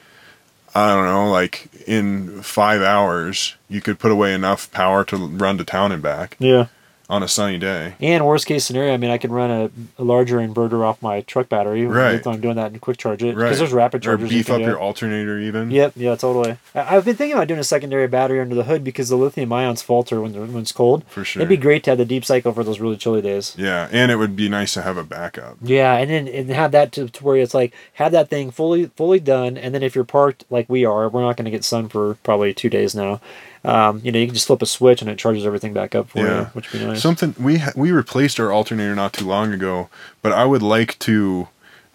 I don't know, like in five hours, you could put away enough power to run to town and back Yeah. On a sunny day. And worst case scenario, I mean, I can run a, a larger inverter off my truck battery. Right. If I'm doing that and quick charge it. Right. Because there's rapid Or chargers. you beef can up do. your alternator even. Yep, yeah, totally. I- I've been thinking about doing a secondary battery under the hood because the lithium ions falter when, when it's cold. For sure. It'd be great to have the deep cycle for those really chilly days. Yeah, and it would be nice to have a backup. Yeah, and then and have that to, to where it's like have that thing fully fully done, and then if you're parked like we are, we're not going to get sun for probably two days now. Um, you know, you can just flip a switch and it charges everything back up for you, Yeah. which would be nice. Something we ha- we replaced our alternator not too long ago, but I would like to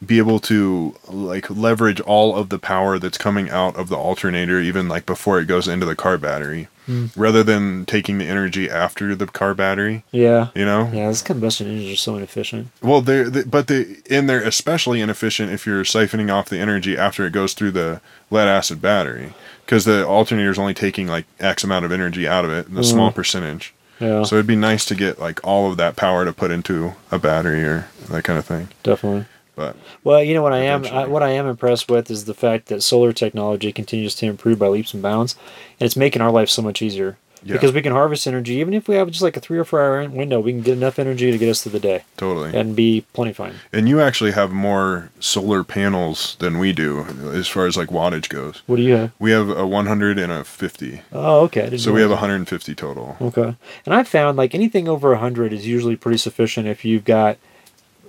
be able to like leverage all of the power that's coming out of the alternator even like before it goes into the car battery Hmm. rather than taking the energy after the car battery yeah, you know yeah, those combustion engines are so inefficient. well they're they, but they and they're especially inefficient if you're siphoning off the energy after it goes through the lead acid battery because the alternator is only taking like x amount of energy out of it a mm. small percentage Yeah, so it'd be nice to get like all of that power to put into a battery or that kind of thing. definitely. But Well, you know what I am I, what I am impressed with is the fact that solar technology continues to improve by leaps and bounds, and it's making our life so much easier. Yeah. Because we can harvest energy, even if we have just like a three or four hour window, we can get enough energy to get us through the day totally. And, be plenty fine. And you actually have more solar panels than we do as far as like wattage goes. What do you have? We have a 100 and a 50. Oh, okay. So we have realize 150 total. Okay. And I found like anything over 100 is usually pretty sufficient if you've got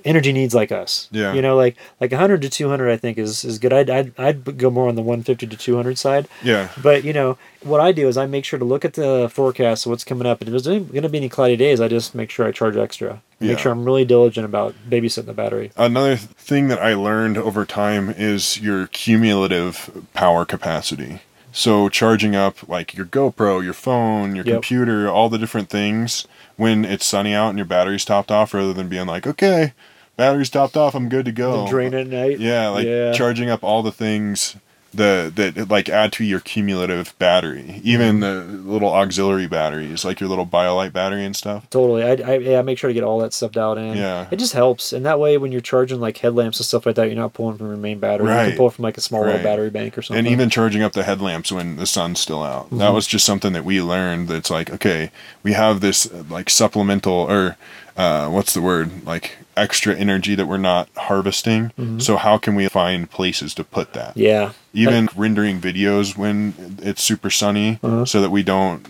energy needs like us. Yeah. You know, like like 100 to 200 I think is is good. I'd I'd, I'd go more on the 150 to 200 side. Yeah. But you know what I do is I make sure to look at the forecast of what's coming up. And if there's going to be any cloudy days, I just make sure I charge extra. Yeah. Make sure I'm really diligent about babysitting the battery. Another thing that I learned over time is your cumulative power capacity. So charging up like your GoPro, your phone, your Yep. computer, all the different things when it's sunny out and your battery's topped off rather than being like, okay, battery's topped off, I'm good to go. Drain it at night. Yeah, like Yeah. charging up all the things the that like add to your cumulative battery. Even mm-hmm. the little auxiliary batteries, like your little BioLite battery and stuff. Totally. I, I, yeah, I make sure to get all that stuff dialed in. Yeah. It just helps. And that way, when you're charging like headlamps and stuff like that, you're not pulling from your main battery. You Right. can pull from like a small little battery bank or something. And even charging up the headlamps when the sun's still out. That mm-hmm. was just something that we learned that's like, okay, we have this like supplemental or uh, what's the word? Like extra energy that we're not harvesting. So how can we find places to put that? yeah. Even rendering videos when it's super sunny Uh-huh. so that we don't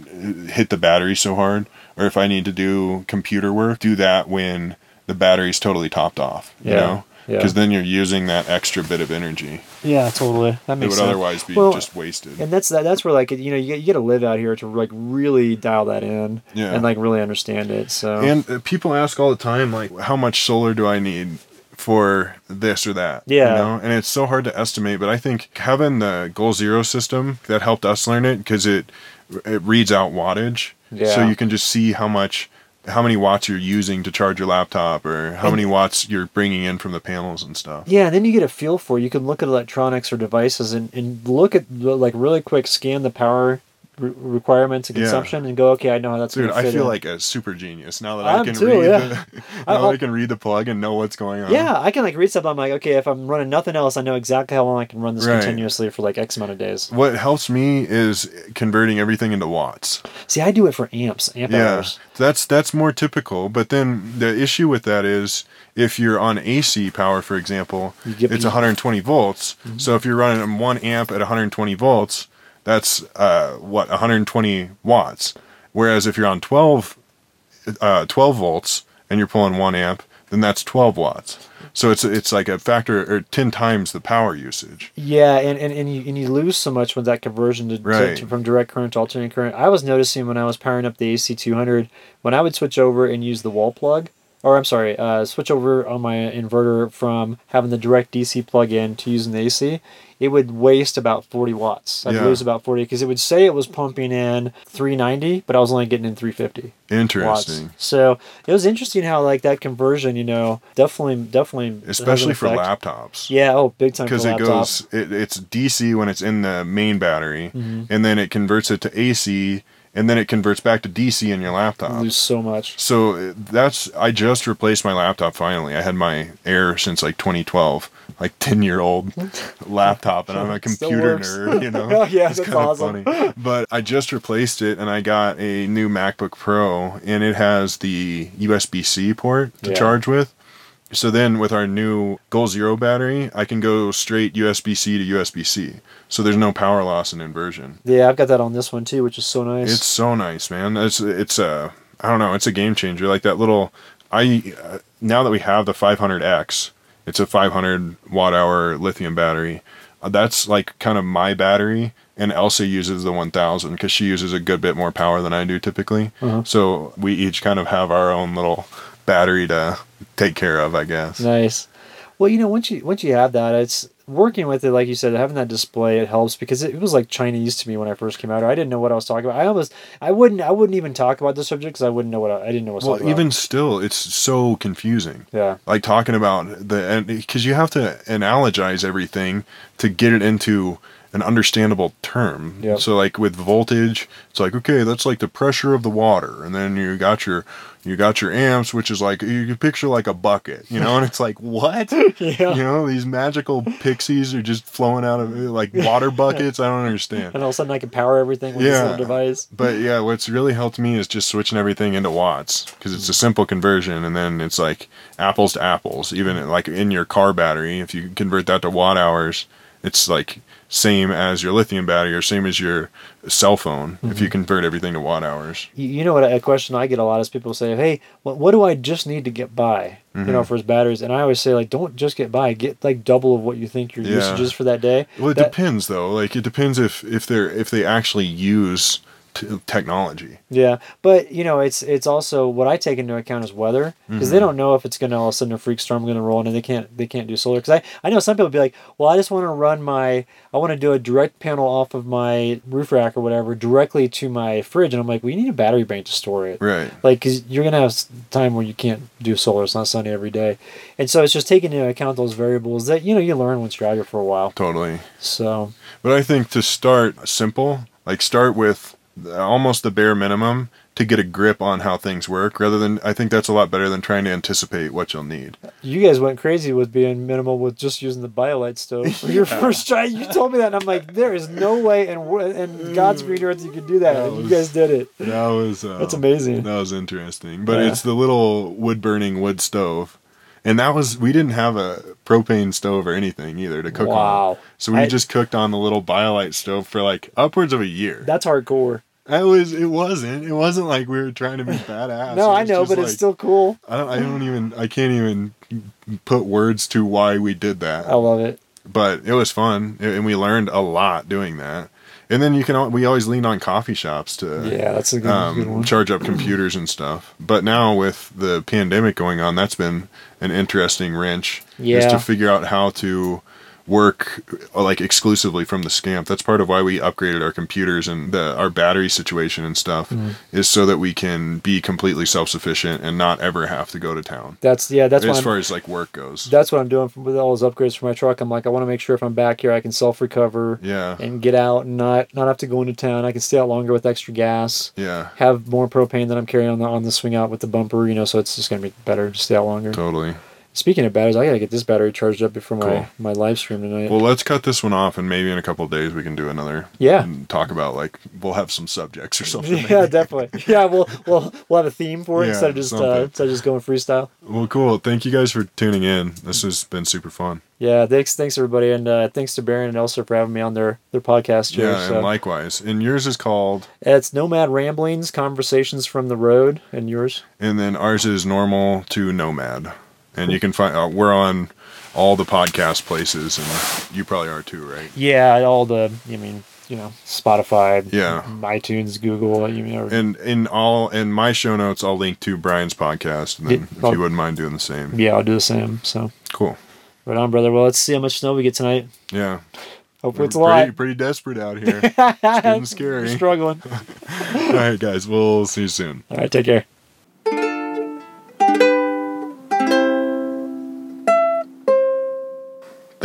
hit the battery so hard. Or if I need to do computer work, do that when the battery's totally topped off. You Yeah, know? Yeah. Because then you're using that extra bit of energy Yeah, totally. That makes would sense. otherwise be Well, just wasted. And that's that, that's where like you know you, get- you got to live out here to like really dial that in Yeah. and like really understand it. So And uh, people ask all the time, like, how much solar do I need for this or that? Yeah. You know? And it's so hard to estimate, but I think having the Goal Zero system that helped us learn it because it it reads out wattage, Yeah. so you can just see how much. How many watts you're using to charge your laptop, or how And- many watts you're bringing in from the panels and stuff. Yeah, and then you get a feel for it. You can look at electronics or devices and, and look at the- like really quick scan the power re- requirements and Yeah. consumption and go, okay, I know how that's Dude, I feel in. like a super genius now that I I can too, read yeah. the I- now I'll- I can read the plug and know what's going on. yeah, I can like read something. I'm like, okay, if I'm running nothing else, I know exactly how long I can run this Right. continuously for like X amount of days. What helps me is converting everything into watts. See, I do it for amps, amp Yeah, hours. that's that's more typical. But then the issue with that is if you're on AC power, for example, it's 120 volts. Mm-hmm. So if you're running one amp at 120 volts, that's uh, what 120 watts. Whereas if you're on 12 uh, 12 volts and you're pulling one amp, then that's 12 watts. So it's it's like a factor or 10 times the power usage. Yeah, and, and, and you and you lose so much with that conversion to, to- to- from direct current to alternating current. I was noticing when I was powering up the AC two hundred, when I would switch over and use the wall plug, or I'm sorry, uh, switch over on my inverter from having the direct DC plug in to using the AC, it would waste about forty watts. I'd Yeah. lose about forty because it would say it was pumping in three ninety, but I was only getting in three fifty. Interesting. Watts. So it was interesting how like that conversion, you know, definitely definitely Especially for laptops. Yeah, oh, big time because it goes it, it's dc when it's in the main battery Mm-hmm. and then it converts it to ac and then it converts back to dc in your laptop You lose so much. so that's i just replaced my laptop finally i had my air since like 2012 like 10 year old laptop and i'm a computer nerd you know Oh, yeah, it's that's kinda awesome. funny but i just replaced it and i got a new macbook pro and it has the usb-c port to Yeah. charge with so then with our new Goal Zero battery, I can go straight USB-C to USB-C. So there's no power loss in inversion. Yeah, I've got that on this one too, which is so nice. It's so nice, man. It's it's a I don't know, it's a game changer. Like that little I uh, now that we have the 500X, it's a 500 watt hour lithium battery. Uh, that's like kind of my battery and Elsa uses the 1000 cuz she uses a good bit more power than I do typically. Uh-huh. So we each kind of have our own little battery to take care of, I guess. nice. Well, you know, once you once you have that, it's working with it, like you said, having that display it helps because it, it was like Chinese to me when I first came out. I didn't know what I was talking about. I almost I wouldn't I wouldn't even talk about the subject because I wouldn't know what I, I didn't know what Well, even still, it's so confusing. Yeah, Like talking about the and because you have to analogize everything to get it into an understandable term. Yep. So like with voltage, it's like okay, that's like the pressure of the water, and then you got your you got your amps, which is like you can picture like a bucket, you know, and it's like what? yeah. You know, these magical pixies are just flowing out of like water buckets. I don't understand. And all of a sudden, I can power everything with this little device. But yeah, what's really helped me is just switching everything into watts because it's a simple conversion, and then it's like apples to apples. Even like in your car battery, if you convert that to watt hours, it's like same as your lithium battery or same as your cell phone if you convert everything to watt hours. You, know what? A question I get a lot is people say, "Hey, what, what do I just need to get by?" You know, Mm-hmm. for his batteries, and I always say, like, don't just get by. Get like double of what you think your Yeah. usage is for that day. Well, it That- depends though. Like it depends if if they're if they actually use t- technology. Yeah, but you know, it's it's also what I take into account is weather because Mm-hmm. they don't know if it's going to all of a sudden a freak storm going to roll in and they can't they can't do solar. Because I I know some people be like, well, I just want to run my I want to do a direct panel off of my roof rack or whatever directly to my fridge, and I'm like, well, you need a battery bank to store it. Right. Like, because you're gonna have time where you can't do solar; it's not sunny every day, and so it's just taking into account those variables that you know you learn once you're out here for a while. Totally. So But I think to start simple, like start with almost the bare minimum to get a grip on how things work rather than I think that's a lot better than trying to anticipate what you'll need. you guys went crazy with being minimal with just using the BioLite stove for your first try. You told me that, and I'm like, there is no way, and and God's green earth you could do that. That and you guys did it. That was uh, That's amazing. That was interesting. But Yeah. it's the little wood burning wood stove. And that was we didn't have a propane stove or anything either to cook on. So we I- just cooked on the little BioLite stove for like upwards of a year. That's hardcore. I was it wasn't. It wasn't like we were trying to be badass. no, I know, but like- it's still cool. I don't. I don't even. I can't even put words to why we did that. I love it. But it was fun, and we learned a lot doing that. And then you can. We always lean on coffee shops to Yeah, that's a good, good um, one. charge up computers and stuff. But now with the pandemic going on, that's been an interesting wrench. Is Yeah. to figure out how to work uh, like exclusively from the scamp. That's part of why we upgraded our computers and the, our battery situation and stuff Mm-hmm. is so that we can be completely self sufficient and not ever have to go to town. That's yeah. That's as I'm, far as like work goes. that's what I'm doing with all those upgrades for my truck. I'm like, I want to make sure if I'm back here, I can self recover yeah. and get out and not not have to go into town. I can stay out longer with extra gas. Yeah. Have more propane that I'm carrying on the on the swing out with the bumper. You know, so it's just gonna be better to stay out longer. Totally. Speaking of batteries, I gotta get this battery charged up before my Cool. my live stream tonight. Well, let's cut this one off, and maybe in a couple of days we can do another. Yeah. And talk about like we'll have some subjects or something. yeah, maybe. definitely. Yeah, we'll we'll we'll have a theme for it Yeah, instead of just uh, instead of just going freestyle. Well, cool. Thank you guys for tuning in. This has been super fun. Yeah, thanks thanks everybody, and uh, thanks to Baron and Elsa for having me on their their podcast here. Yeah, so. and likewise. And yours is called, It's Nomad Ramblings, Conversations from the Road, and yours. and then ours is normal to nomad. And you can find uh, we're on all the podcast places, and you probably are too, right? Yeah, all the I mean, you know, Spotify, Yeah. iTunes, Google, you know. And in all in my show notes, I'll link to Brian's podcast, and then Yeah, if I'll- you wouldn't mind doing the same, yeah, I'll do the same. So cool. right on, brother. Well, let's see how much snow we get tonight. Yeah, Hopefully, it's a pretty, lot. pretty desperate out here. it's getting scary. We're struggling. all right, guys, we'll see you soon. All right, take care.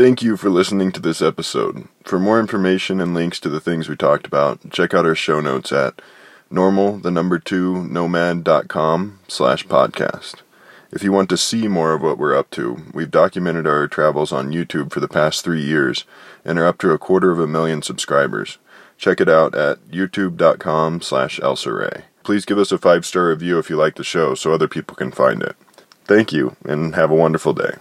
Thank you for listening to this episode. For more information and links to the things we talked about, check out our show notes at normal, the number two, nomad.com slash podcast. If you want to see more of what we're up to, we've documented our travels on YouTube for the past three years and are up to a quarter of a million subscribers. Check it out at youtube.com slash elsarhae. Please give us a five-star review if you like the show so other people can find it. Thank you, and have a wonderful day.